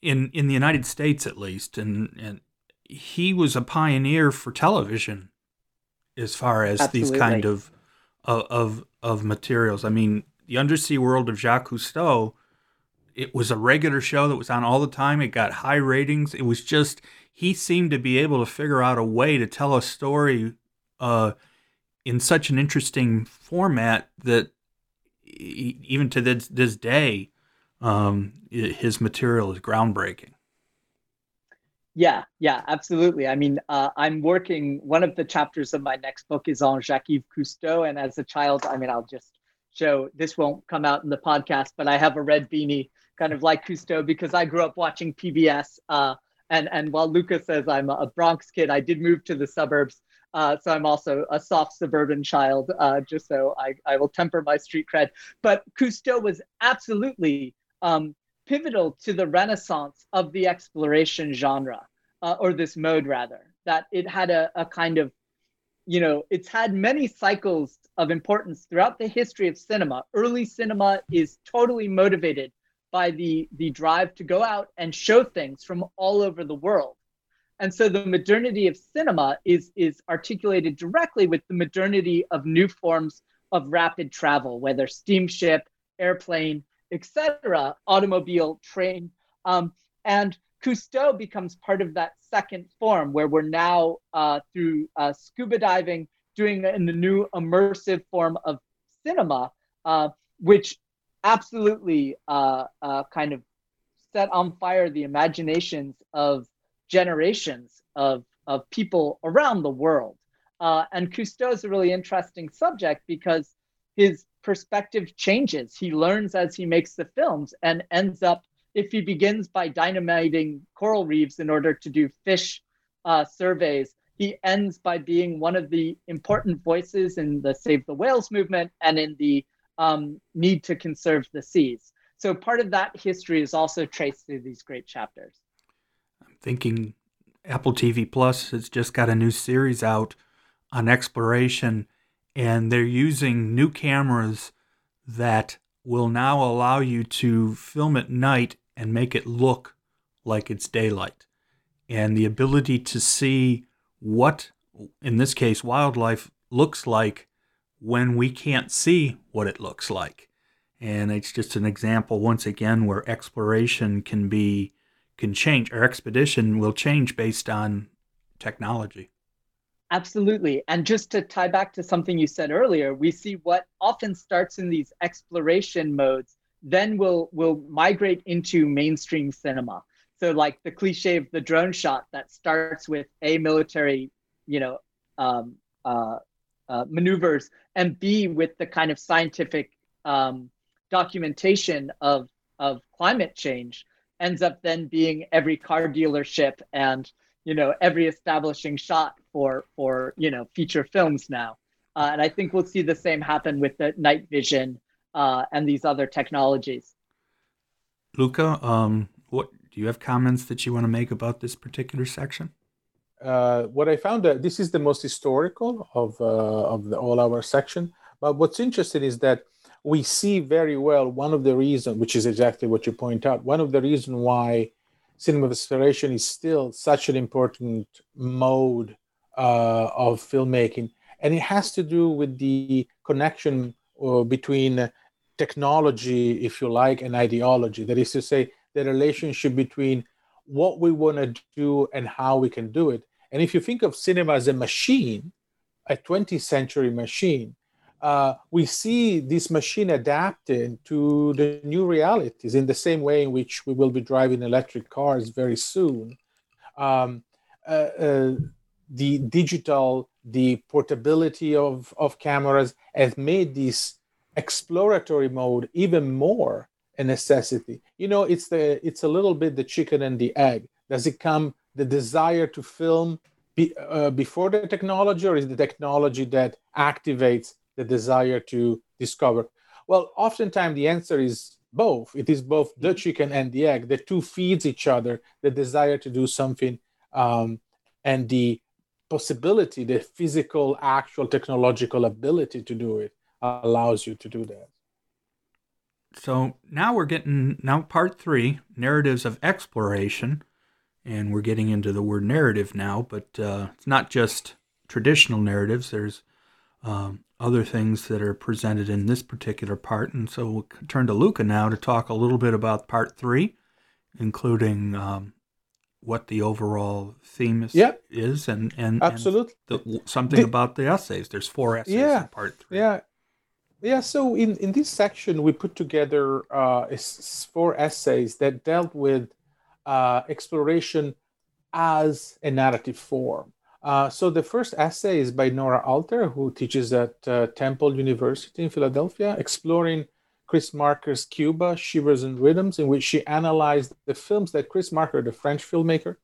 in in the United States at least, and and he was a pioneer for television as far as Absolutely. these kind of, of of materials. I mean, the Undersea World of Jacques Cousteau. It was a regular show that was on all the time. It got high ratings. It was just he seemed to be able to figure out a way to tell a story uh, in such an interesting format that even to this, this day, um, his material is groundbreaking. Yeah, yeah, absolutely. I mean, uh, I'm working, one of the chapters of my next book is on Jacques Yves Cousteau. And as a child, I mean, I'll just show this won't come out in the podcast, but I have a red beanie kind of like Cousteau because I grew up watching PBS. Uh, and, and while Lucas says I'm a Bronx kid, I did move to the suburbs. Uh, so I'm also a soft suburban child, uh, just so I, I will temper my street cred. But Cousteau was absolutely um, pivotal to the renaissance of the exploration genre, uh, or this mode rather, that it had a, a kind of, you know, it's had many cycles of importance throughout the history of cinema. Early cinema is totally motivated by the, the drive to go out and show things from all over the world. And so the modernity of cinema is, is articulated directly with the modernity of new forms of rapid travel, whether steamship, airplane, etc., automobile, train. Um, and Cousteau becomes part of that second form where we're now uh, through uh, scuba diving doing in the new immersive form of cinema, uh, which absolutely uh, uh, kind of set on fire the imaginations of generations of, of people around the world. Uh, and Cousteau is a really interesting subject because his perspective changes. He learns as he makes the films and ends up, if he begins by dynamiting coral reefs in order to do fish uh, surveys, he ends by being one of the important voices in the Save the Whales movement and in the um, need to conserve the seas. So part of that history is also traced through these great chapters. Thinking Apple TV Plus has just got a new series out on exploration, and they're using new cameras that will now allow you to film at night and make it look like it's daylight. And the ability to see what, in this case, wildlife looks like when we can't see what it looks like. And it's just an example, once again, where exploration can be can change. Our expedition will change based on technology. Absolutely. And just to tie back to something you said earlier, we see what often starts in these exploration modes, then will will migrate into mainstream cinema. So like the cliche of the drone shot that starts with a military, you know, um, uh, uh, maneuvers, and B with the kind of scientific um, documentation of of climate change ends up then being every car dealership and you know every establishing shot for for you know feature films now. Uh, and i think we'll see the same happen with the night vision uh, and these other technologies. Luca um, what do you have comments that you want to make about this particular section? Uh, what i found uh, this is the most historical of uh, of the, all our section but what's interesting is that we see very well one of the reasons which is exactly what you point out one of the reasons why cinema of exploration is still such an important mode uh, of filmmaking. And it has to do with the connection uh, between technology, if you like, and ideology. That is to say, the relationship between what we want to do and how we can do it. And if you think of cinema as a machine, a 20th century machine, uh, we see this machine adapting to the new realities in the same way in which we will be driving electric cars very soon. Um, uh, uh, the digital, the portability of, of cameras has made this exploratory mode even more a necessity. You know, it's the it's a little bit the chicken and the egg. Does it come the desire to film be, uh, before the technology, or is the technology that activates the desire to discover? Well, oftentimes the answer is both. It is both the mm-hmm. chicken and the egg. The two feeds each other. The desire to do something um, and the possibility, the physical, actual technological ability to do it allows you to do that. So now we're getting now part three narratives of exploration, and we're getting into the word narrative now. But uh, it's not just traditional narratives. There's um, other things that are presented in this particular part. And so we'll turn to Luca now to talk a little bit about part three, including um, what the overall theme is, yep. is and, and, absolutely and the, something the, about the essays. There's four essays yeah, in part three. Yeah. Yeah, so in, in this section, we put together uh, four essays that dealt with uh, exploration as a narrative form. Uh, so the first essay is by Nora Alter, who teaches at uh, Temple University in Philadelphia, exploring Chris Marker's Cuba, Shivers and Rhythms, in which she analyzed the films that Chris Marker, the French filmmaker,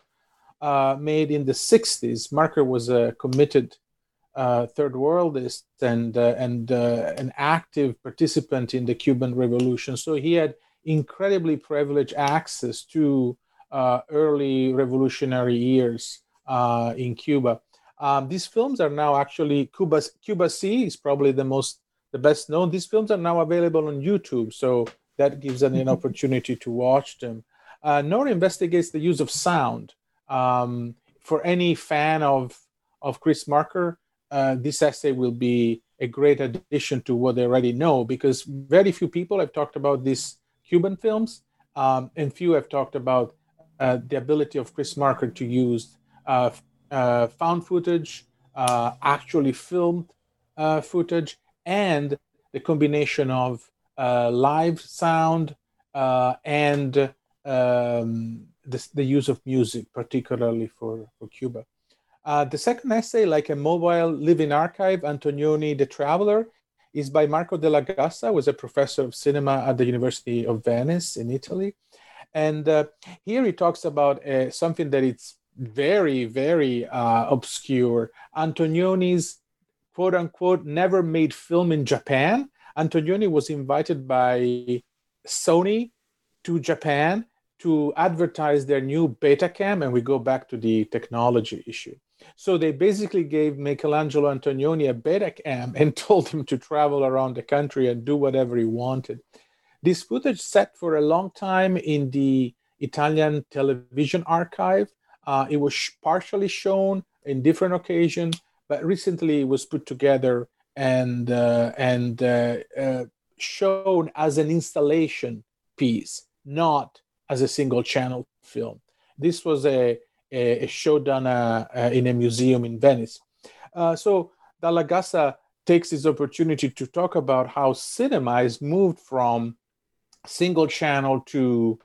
uh, made in the 60s. Marker was a committed uh, third worldist and, uh, and an active participant in the Cuban Revolution. So he had incredibly privileged access to early revolutionary years uh, in Cuba. Um, these films are now actually Cuba Cuba Sí is probably the most the best known. These films are now available on YouTube, so that gives an, an opportunity to watch them. Uh, Nora investigates the use of sound. Um, for any fan of of Chris Marker, uh, this essay will be a great addition to what they already know because very few people have talked about these Cuban films, um, and few have talked about uh, the ability of Chris Marker to use found footage, uh, actually filmed footage, and the combination of uh, live sound, uh, and um, the, the, use of music, particularly for, for Cuba. Uh, the second essay, like a mobile living archive, Antonioni the Traveler, is by Marco Dalla Gassa, was a professor of cinema at the University of Venice in Italy. And uh, here he talks about uh, something that it's very, very uh, obscure. Antonioni's quote unquote never made film in Japan. Antonioni was invited by Sony to Japan to advertise their new Betacam, and we go back to the technology issue. So they basically gave Michelangelo Antonioni a Betacam and told him to travel around the country and do whatever he wanted. This footage sat for a long time in the Italian television archive. Uh, it was partially shown in different occasions, but recently it was put together and uh, and uh, uh shown as an installation piece, not as a single channel film. This was a, a, a show done uh, uh, in a museum in Venice. so Dalla Gassa takes this opportunity to talk about how cinema is moved from single channel to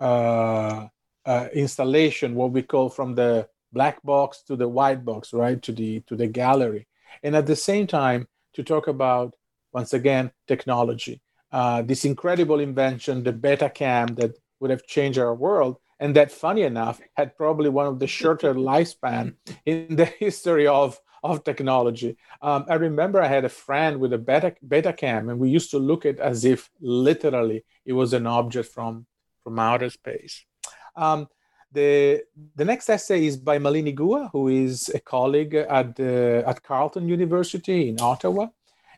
uh, uh, installation, what we call from the black box to the white box, right, to the to the gallery, and at the same time to talk about once again technology, uh, this incredible invention, the Betacam that would have changed our world, and that, funny enough, had probably one of the shorter lifespan in the history of of technology. Um, I remember I had a friend with a beta, Betacam, and we used to look at as if literally it was an object from, from outer space. Um, the, the next essay is by Malini Guha, who is a colleague at, the, at Carleton University in Ottawa.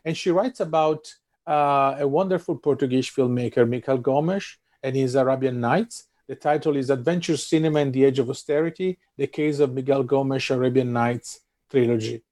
And she writes about uh, a wonderful Portuguese filmmaker, Miguel Gomes, and his Arabian Nights. The title is Adventure Cinema in the Age of Austerity, the case of Miguel Gomes, Arabian Nights, trilogy.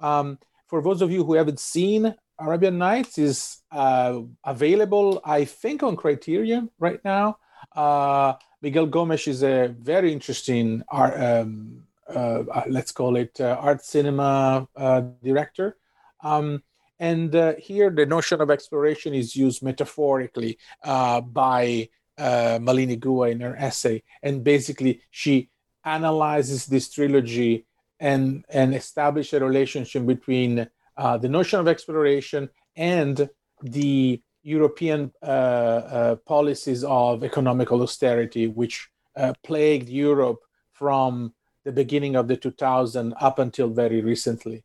Um, for those of you who haven't seen Arabian Nights, is uh, available, I think, on Criterion right now. Uh, Miguel Gomes is a very interesting art, um, uh, uh let's call it uh, art cinema uh, director. Um, and here, the notion of exploration is used metaphorically by Malini Guha in her essay, and basically she analyzes this trilogy and and establish a relationship between uh, the notion of exploration and the European uh, uh, policies of economical austerity, which uh, plagued Europe from the beginning of the 2000 up until very recently.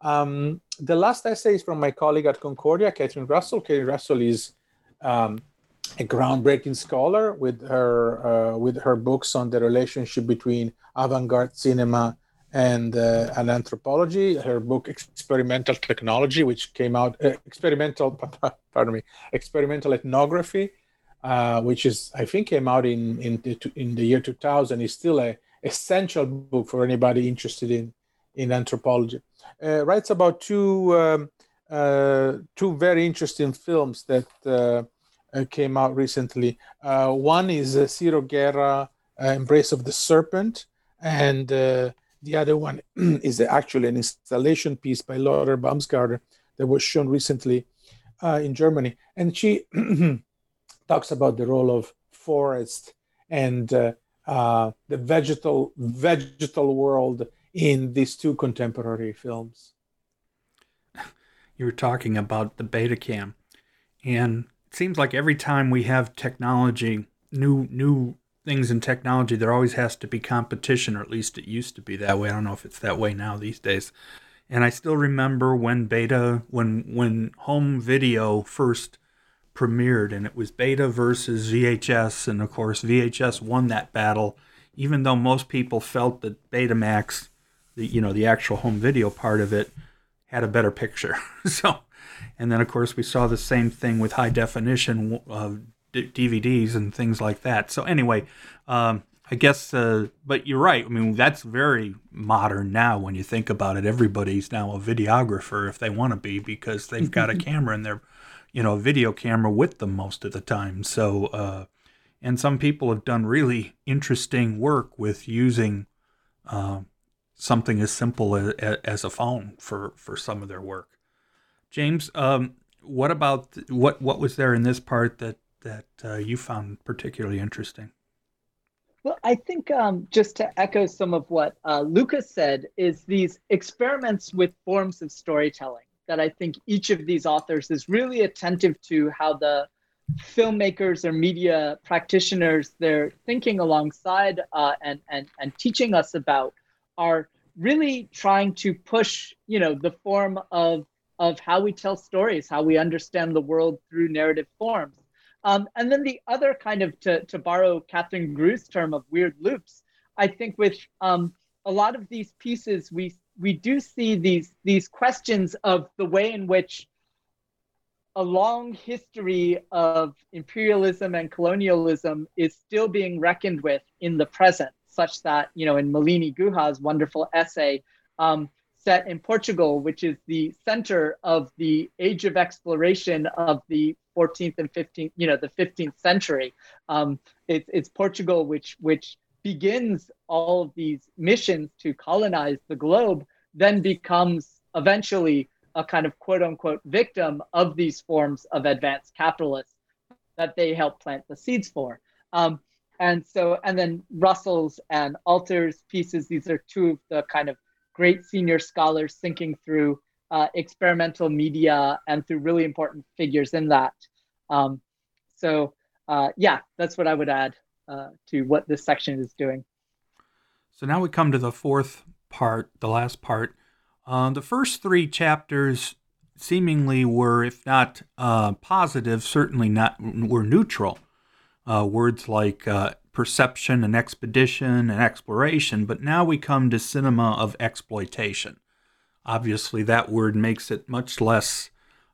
Um, the last essay is from my colleague at Concordia, Catherine Russell. Catherine Russell is um, a groundbreaking scholar with her uh, with her books on the relationship between avant-garde cinema and uh, an anthropology. Her book Experimental Technology, which came out uh, experimental, pardon me, experimental ethnography, uh, which is I think came out in in the, in the year 2000, is still a essential book for anybody interested in in anthropology. Uh, writes about two um, uh, two very interesting films that uh, came out recently. one is Ciro Guerra, Embrace of the Serpent, and the other one is actually an installation piece by Laura Baumgartner that was shown recently uh, in Germany. And she talks about the role of forest and uh, uh, the vegetal vegetal world in these two contemporary films. You were talking about the Betacam, and it seems like every time we have technology, new new things in technology, there always has to be competition, or at least it used to be that way. I don't know if it's that way now these days. And I still remember when beta, when when home video first premiered, and it was beta versus VHS, and of course VHS won that battle, even though most people felt that Betamax, the you know the actual home video part of it, had a better picture. so, and then of course we saw the same thing with high definition uh, DVDs and things like that. So anyway, um, I guess, uh, but you're right. I mean, that's very modern now when you think about it. Everybody's now a videographer if they want to be because they've got a camera and they're, you know, a video camera with them most of the time. So, uh, and some people have done really interesting work with using uh, something as simple as, as, a phone for, for some of their work. James, um, what about what what was there in this part that that uh, you found particularly interesting? Well, I think um, just to echo some of what uh, Lucas said, is these experiments with forms of storytelling that I think each of these authors is really attentive to how the filmmakers or media practitioners they're thinking alongside uh, and, and, and teaching us about are really trying to push, you know, the form of, of how we tell stories, how we understand the world through narrative forms. Um, and then the other kind of, to, to borrow Katherine Groo's term of weird loops, I think with um, a lot of these pieces, we, we do see these, these questions of the way in which a long history of imperialism and colonialism is still being reckoned with in the present, such that, you know, in Malini Guha's wonderful essay, um, set in Portugal, which is the center of the age of exploration of the 14th and 15th, you know, the 15th century. Um, it's, it's Portugal which which begins all of these missions to colonize the globe, then becomes eventually a kind of quote unquote victim of these forms of advanced capitalists that they help plant the seeds for. Um, and so, and then Russell's and Alter's pieces, these are two of the kind of great senior scholars thinking through uh, experimental media and through really important figures in that. Um, so uh, yeah, that's what I would add uh, to what this section is doing. So now we come to the fourth part, the last part. Uh, the first three chapters seemingly were, if not uh, positive, certainly not were neutral. Uh, words like perception and expedition and exploration, but now we come to cinema of exploitation. Obviously, that word makes it much less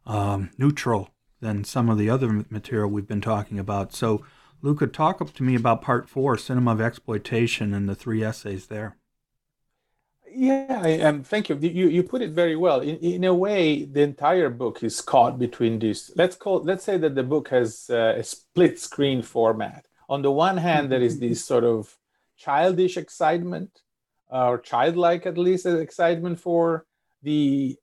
um, neutral than some of the other material we've been talking about. So, Luca, talk up to me about part four, Cinema of Exploitation, and the three essays there. Yeah, um, thank you. you. You put it very well. In, in a way, the entire book is caught between these. Let's call. Let's say that the book has uh, a split screen format. On the one hand, there is this sort of childish excitement, uh, or childlike at least excitement for the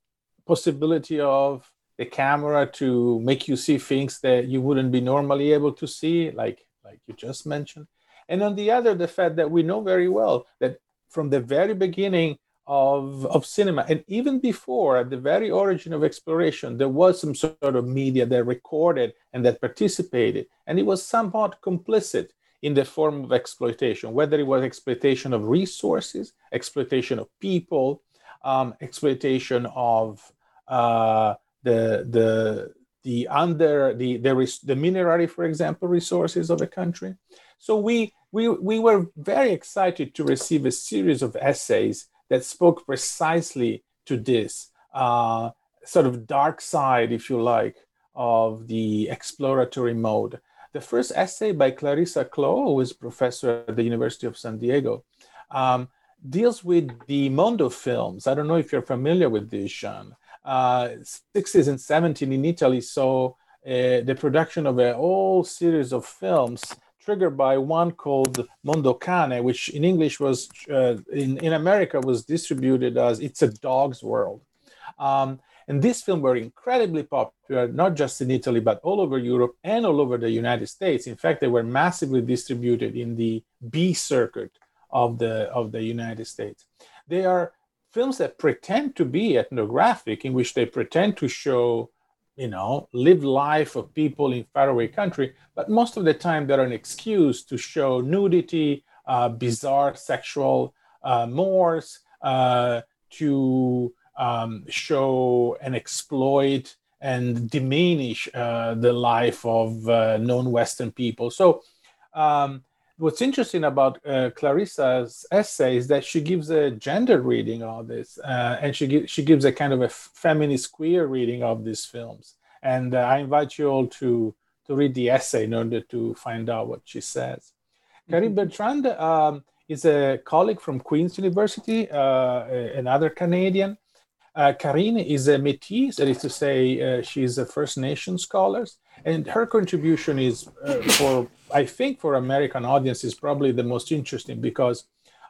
possibility of the camera to make you see things that you wouldn't be normally able to see, like like you just mentioned. And on the other, the fact that we know very well that from the very beginning of, of cinema, and even before, at the very origin of exploration, there was some sort of media that recorded and that participated, and it was somewhat complicit in the form of exploitation, whether it was exploitation of resources, exploitation of people, um, exploitation of uh, the the the under the there is the mineral, for example, resources of a country. So we we we were very excited to receive a series of essays that spoke precisely to this uh, sort of dark side, if you like, of the exploratory mode. The first essay by Clarissa Clò, who is professor at the University of San Diego, um, deals with the Mondo films. I don't know if you're familiar with this, Jean uh, 60s and 70s in Italy saw uh, the production of a whole series of films triggered by one called Mondo Cane, which in English was, uh, in, in America, was distributed as It's a Dog's World. Um, and these films were incredibly popular, not just in Italy, but all over Europe and all over the United States. In fact, they were massively distributed in the B circuit of the, of the United States. They are films that pretend to be ethnographic, in which they pretend to show, you know, live life of people in faraway country, but most of the time they're an excuse to show nudity, uh, bizarre sexual uh, mores, uh, to um, show and exploit and diminish uh, the life of uh, non-Western people. So um, what's interesting about uh, Clarissa's essay is that she gives a gender reading of this, uh, and she gi- she gives a kind of a feminist queer reading of these films. And uh, I invite you all to to read the essay in order to find out what she says. Mm-hmm. Karine Bertrand um, is a colleague from Queen's University, uh, another Canadian. Uh, Karine is a Métis, that is to say, uh, she's a First Nation scholar, and her contribution is uh, for I think for American audiences probably the most interesting because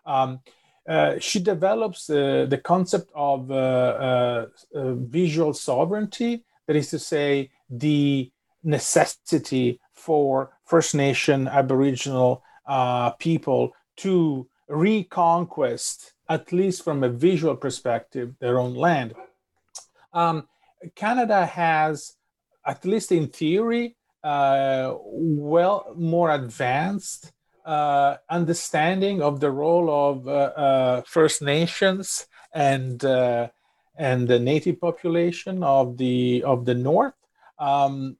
um, uh, she develops uh, the concept of uh, uh, uh visual sovereignty that is to say, the necessity for First Nation Aboriginal uh, people to reconquest, at least from a visual perspective, their own land. Um, Canada has, at least in theory, well more advanced uh, understanding of the role of uh, uh First Nations and uh, and the native population of the of the North. Um,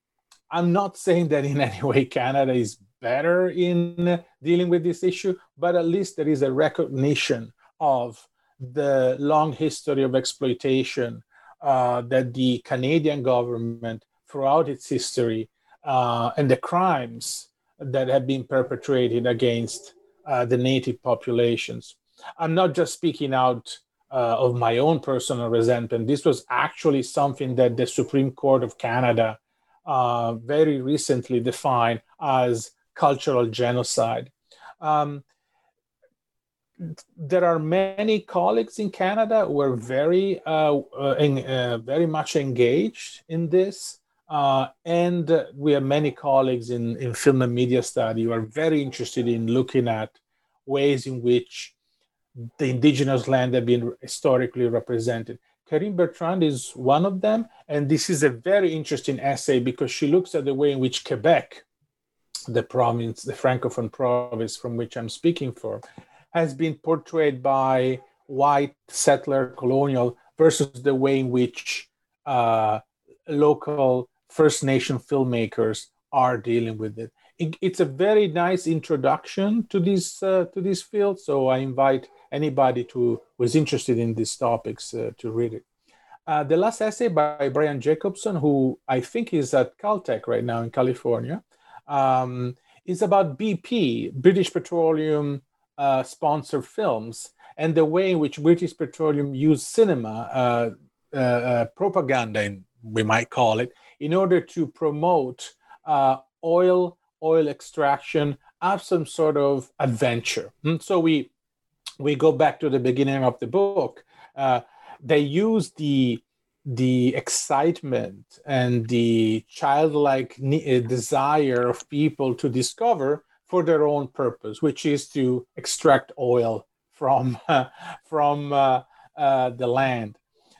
I'm not saying that in any way Canada is better in dealing with this issue, but at least there is a recognition of the long history of exploitation uh, that the Canadian government, throughout its history, uh, and the crimes that have been perpetrated against uh, the native populations. I'm not just speaking out uh, of my own personal resentment. This was actually something that the Supreme Court of Canada uh, very recently defined as cultural genocide. Um, there are many colleagues in Canada who are very, uh, uh, in, uh, very much engaged in this. Uh, and we have many colleagues in, in film and media study who are very interested in looking at ways in which the indigenous land have been historically represented. Karine Bertrand is one of them, and this is a very interesting essay because she looks at the way in which Quebec, the province, the Francophone province from which I'm speaking for, has been portrayed by white settler colonial versus the way in which uh, local First Nation filmmakers are dealing with it. it. It's a very nice introduction to this uh, to this field. So I invite anybody to was interested in these topics uh, to read it. Uh, the last essay by Brian Jacobson, who I think is at Caltech right now in California, um, is about BP, British Petroleum uh, sponsored films, and the way in which British Petroleum used cinema, uh, uh, uh, propaganda, we might call it, in order to promote uh, oil oil extraction as some sort of adventure. Hmm, so we we go back to the beginning of the book. Uh, they use the the excitement and the childlike uh, desire of people to discover for their own purpose, which is to extract oil from uh, from uh, uh the land.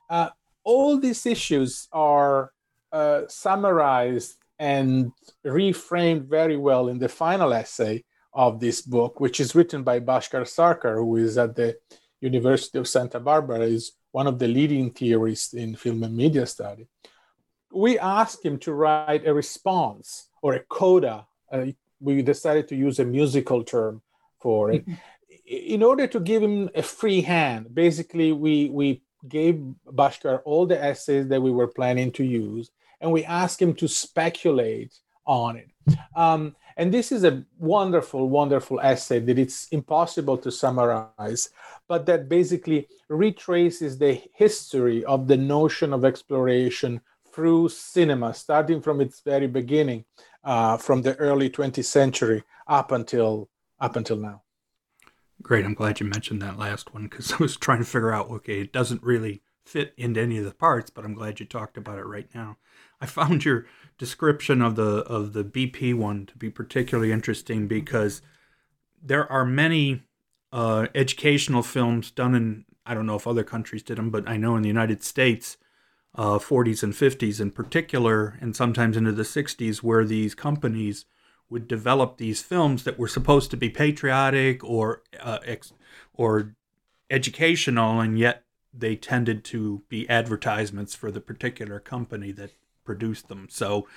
Uh, all these issues are uh, summarized and reframed very well in the final essay of this book, which is written by Bhaskar Sarkar, who is at the University of Santa Barbara, is one of the leading theorists in film and media study. We asked him to write a response or a coda. Uh, we decided to use a musical term for it in order to give him a free hand. Basically, we, we gave Bhaskar all the essays that we were planning to use, and we ask him to speculate on it. Um, and this is a wonderful, wonderful essay that it's impossible to summarize, but that basically retraces the history of the notion of exploration through cinema, starting from its very beginning, uh, from the early 20th century up until up until now. Great. I'm glad you mentioned that last one because I was trying to figure out. Okay, it doesn't really fit into any of the parts, but I'm glad you talked about it right now. I found your description of the of the BP one to be particularly interesting because there are many uh, educational films done in I don't know if other countries did them, but I know in the United States, uh, 40s and 50s in particular, and sometimes into the 60s, where these companies would develop these films that were supposed to be patriotic or uh, ex- or educational, and yet they tended to be advertisements for the particular company that produced them. So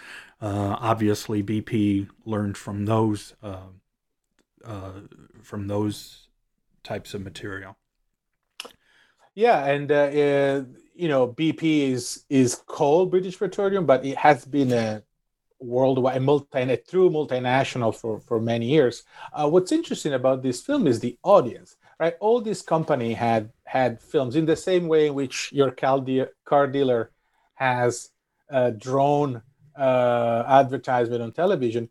uh, obviously, BP learned from those uh, uh, from those types of material. Yeah, and uh, uh, you know, BP is is called British Petroleum, but it has been a worldwide, multi, a true multinational for for many years. Uh, what's interesting about this film is the audience right? All these company had had films in the same way in which your car, de- car dealer has a drone uh, advertisement on television.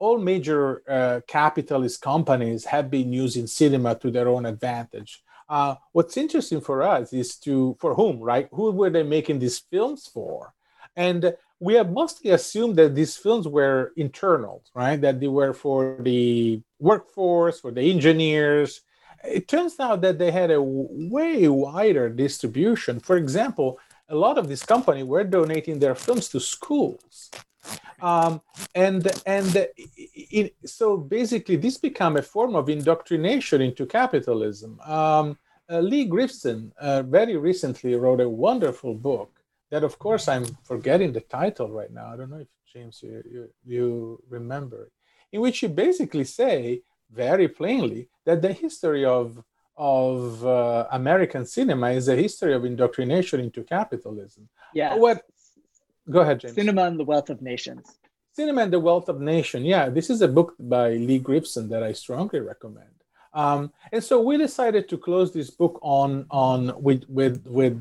All major uh, capitalist companies have been using cinema to their own advantage. Uh, what's interesting for us is to for whom, right? Who were they making these films for? And we have mostly assumed that these films were internal, right? That they were for the workforce, for the engineers. It turns out that they had a way wider distribution. For example, a lot of these companies were donating their films to schools. Um, and and so basically, this became a form of indoctrination into capitalism. Um, uh, Lee Grieveson uh, very recently wrote a wonderful book that of course i'm forgetting the title right now i don't know if james you, you, you remember in which he basically say very plainly that the history of of uh, american cinema is a history of indoctrination into capitalism. Yeah what go ahead james. Cinema and the wealth of nations. Cinema and the wealth of nation yeah this is a book by Lee Grieveson that i strongly recommend. Um, and so we decided to close this book on on with with with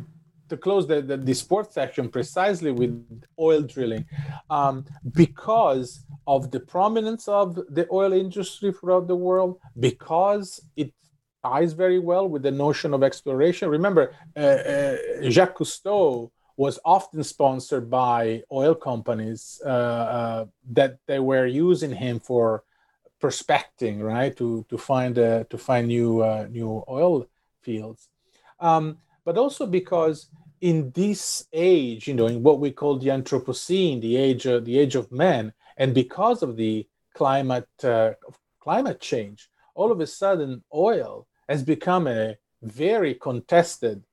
to close the, the, the sports section precisely with oil drilling um, because of the prominence of the oil industry throughout the world, because it ties very well with the notion of exploration. Remember, uh, uh, Jacques Cousteau was often sponsored by oil companies uh, uh that they were using him for prospecting, right, to to find uh, to find new uh, new oil fields. Um, but also because in this age, you know, in what we call the Anthropocene, the age, of, the age of man, and because of the climate uh, climate change, all of a sudden, oil has become a very contested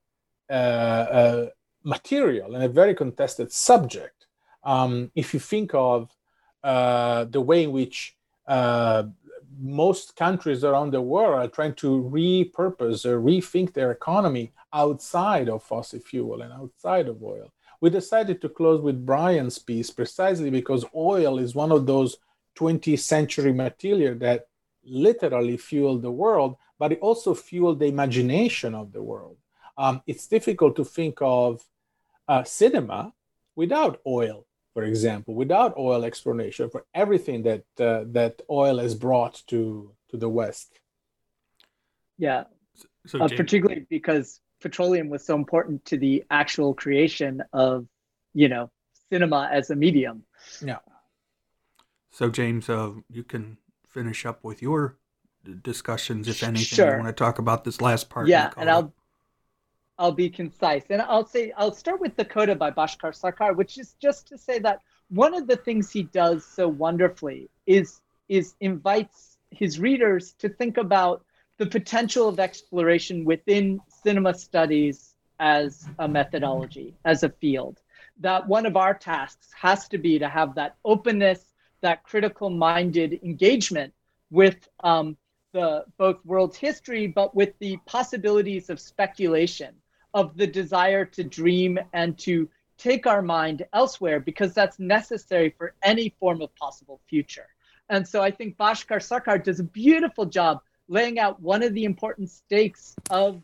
uh, uh, material and a very contested subject. Um, if you think of uh, the way in which uh, most countries around the world are trying to repurpose or rethink their economy outside of fossil fuel and outside of oil. We decided to close with Brian's piece precisely because oil is one of those 20th century material that literally fueled the world, but it also fueled the imagination of the world. Um, it's difficult to think of uh, cinema without oil, for example, without oil exploration for everything that uh, that oil has brought to to the West. Yeah, so, uh, particularly because petroleum was so important to the actual creation of, you know, cinema as a medium. Yeah. So James, uh, you can finish up with your discussions, if anything. Sure. You want to talk about this last part? Yeah, and I'll I'll be concise, and I'll say I'll start with the Coda by Bhaskar Sarkar, which is just to say that one of the things he does so wonderfully is is invites his readers to think about the potential of exploration within cinema studies as a methodology, as a field. That one of our tasks has to be to have that openness, that critical minded engagement with um, the both world's history, but with the possibilities of speculation, of the desire to dream and to take our mind elsewhere, because that's necessary for any form of possible future. And so I think Bhaskar Sarkar does a beautiful job laying out one of the important stakes of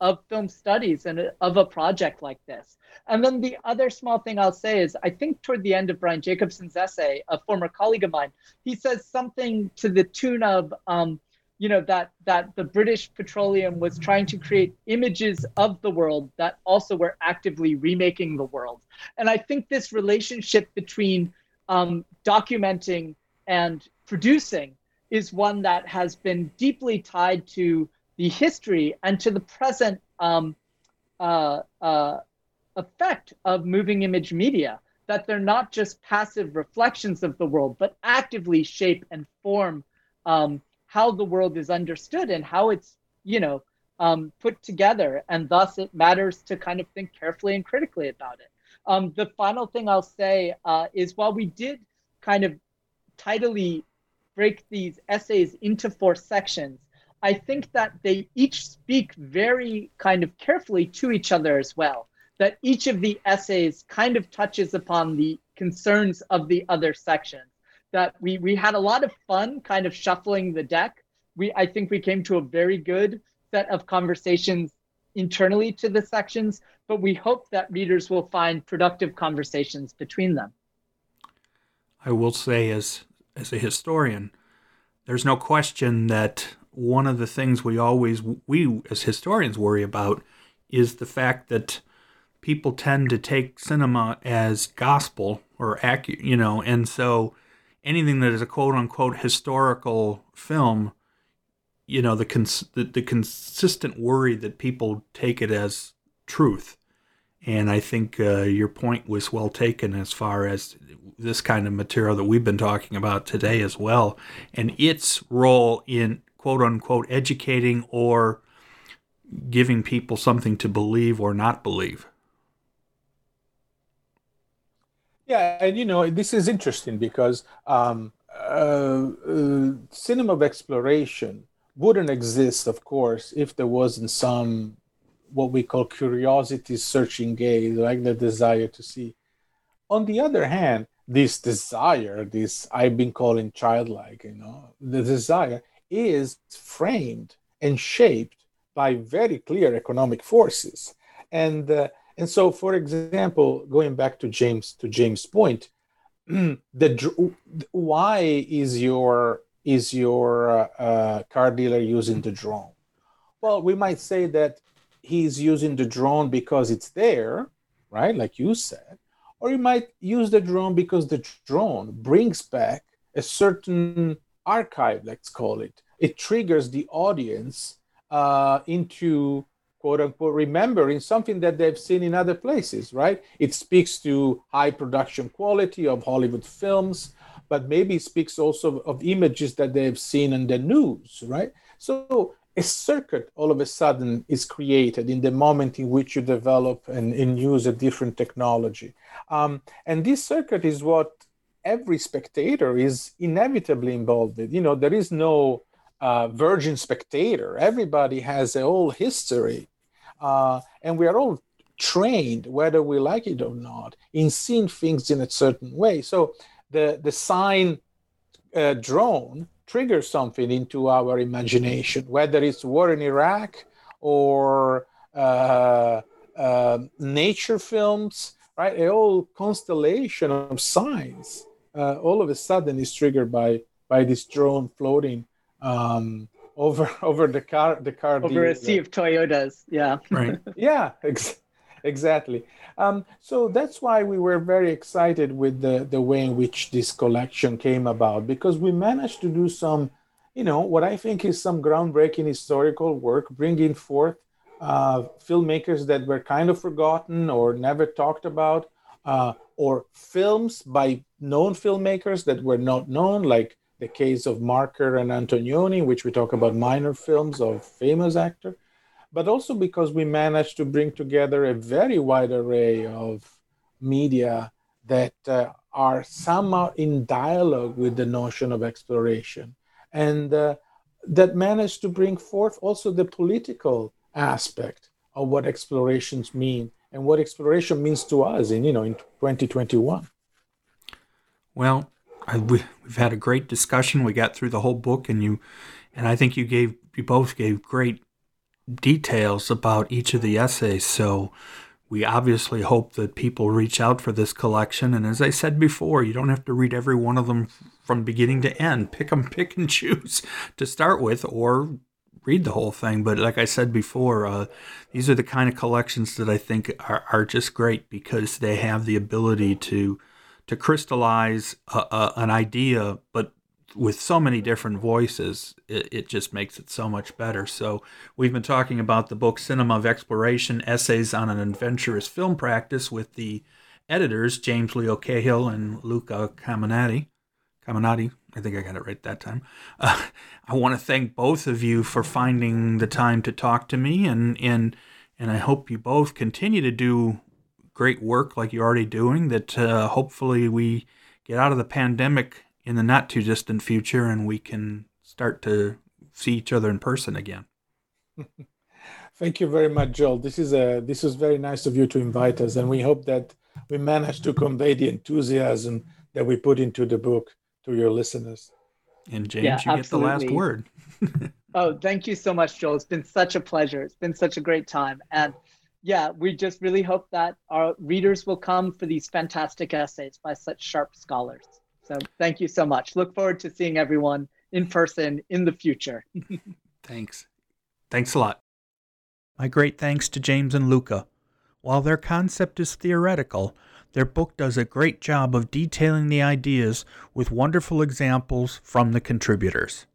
of film studies and of a project like this. And then the other small thing I'll say is I think toward the end of Brian Jacobson's essay, a former colleague of mine, he says something to the tune of, um, you know, that that the British Petroleum was trying to create images of the world that also were actively remaking the world. And I think this relationship between um, documenting and producing is one that has been deeply tied to the history and to the present um, uh, uh, effect of moving image media, that they're not just passive reflections of the world, but actively shape and form um, how the world is understood and how it's, you know, um, put together. And thus it matters to kind of think carefully and critically about it. Um, the final thing I'll say uh, is while we did kind of tidily break these essays into four sections, I think that they each speak very kind of carefully to each other as well. That each of the essays kind of touches upon the concerns of the other sections. That we we had a lot of fun kind of shuffling the deck. We I think we came to a very good set of conversations internally to the sections, but we hope that readers will find productive conversations between them. I will say as as a historian, there's no question that one of the things we always we as historians worry about is the fact that people tend to take cinema as gospel or you know, and so anything that is a quote unquote historical film, you know, the, cons- the, the consistent worry that people take it as truth. And I think uh, your point was well taken as far as this kind of material that we've been talking about today as well, and its role in quote unquote educating or giving people something to believe or not believe. Yeah, and you know, this is interesting because um, uh, uh, cinema of exploration wouldn't exist, of course, if there wasn't some what we call curiosity searching gaze, like the desire to see. On the other hand, this desire, this I've been calling childlike, you know, the desire is framed and shaped by very clear economic forces. And uh, and so, for example, going back to James to James' point, the why is your is your uh, uh, car dealer using the drone? Well, we might say that he's using the drone because it's there, right? Like you said, or you might use the drone because the drone brings back a certain archive, let's call it. It triggers the audience uh, into quote unquote remembering something that they've seen in other places, right? It speaks to high production quality of Hollywood films, but maybe it speaks also of images that they've seen in the news, right? So a circuit all of a sudden is created in the moment in which you develop and, and use a different technology. Um, and this circuit is what every spectator is inevitably involved in. You know, there is no uh, virgin spectator. Everybody has a whole history, uh, and we are all trained, whether we like it or not, in seeing things in a certain way. So the the sign uh, drone triggers something into our imagination, whether it's war in Iraq or uh, uh, nature films, right? A whole constellation of signs uh, all of a sudden is triggered by by this drone floating um, over over the car the car over a sea of Toyotas. Yeah. Right. yeah. Ex- exactly. Um, so that's why we were very excited with the the way in which this collection came about because we managed to do some, you know, what I think is some groundbreaking historical work, bringing forth uh, filmmakers that were kind of forgotten or never talked about, uh, or films by known filmmakers that were not known, like the case of Marker and Antonioni, which we talk about minor films of famous actor, but also because we managed to bring together a very wide array of media that uh, are somehow in dialogue with the notion of exploration and uh, that managed to bring forth also the political aspect of what explorations mean and what exploration means to us in you know in 2021 well I, we, have had a great discussion. We got through the whole book, and you, and I think you gave you both gave great details about each of the essays. So we obviously hope that people reach out for this collection. And as I said before, you don't have to read every one of them from beginning to end. Pick them, pick and choose to start with, or read the whole thing. But like I said before, uh, these are the kind of collections that I think are, are just great because they have the ability to to crystallize a, a, an idea, but with so many different voices, it, it, just makes it so much better. So, we've been talking about the book Cinema of Exploration Essays on an Adventurous Film Practice with the editors, James Leo Cahill and Luca Caminati. Caminati, I think I got it right that time. Uh, I want to thank both of you for finding the time to talk to me, and, and, and I hope you both continue to do great work like you're already doing that uh, hopefully we get out of the pandemic in the not too distant future and we can start to see each other in person again. Thank you very much, Joel. This is a this was very nice of you to invite us, and we hope that we managed to convey the enthusiasm that we put into the book to your listeners. And James, yeah, you absolutely. get the last word. oh, thank you so much, Joel. It's been such a pleasure. It's been such a great time, and yeah, we just really hope that our readers will come for these fantastic essays by such sharp scholars. So thank you so much. Look forward to seeing everyone in person in the future. Thanks. Thanks a lot. My great thanks to James and Luca. While their concept is theoretical, their book does a great job of detailing the ideas with wonderful examples from the contributors.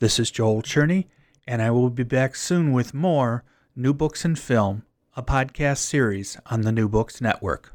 This is Joel Cherney, and I will be back soon with more New Books in Film, a podcast series on the New Books Network.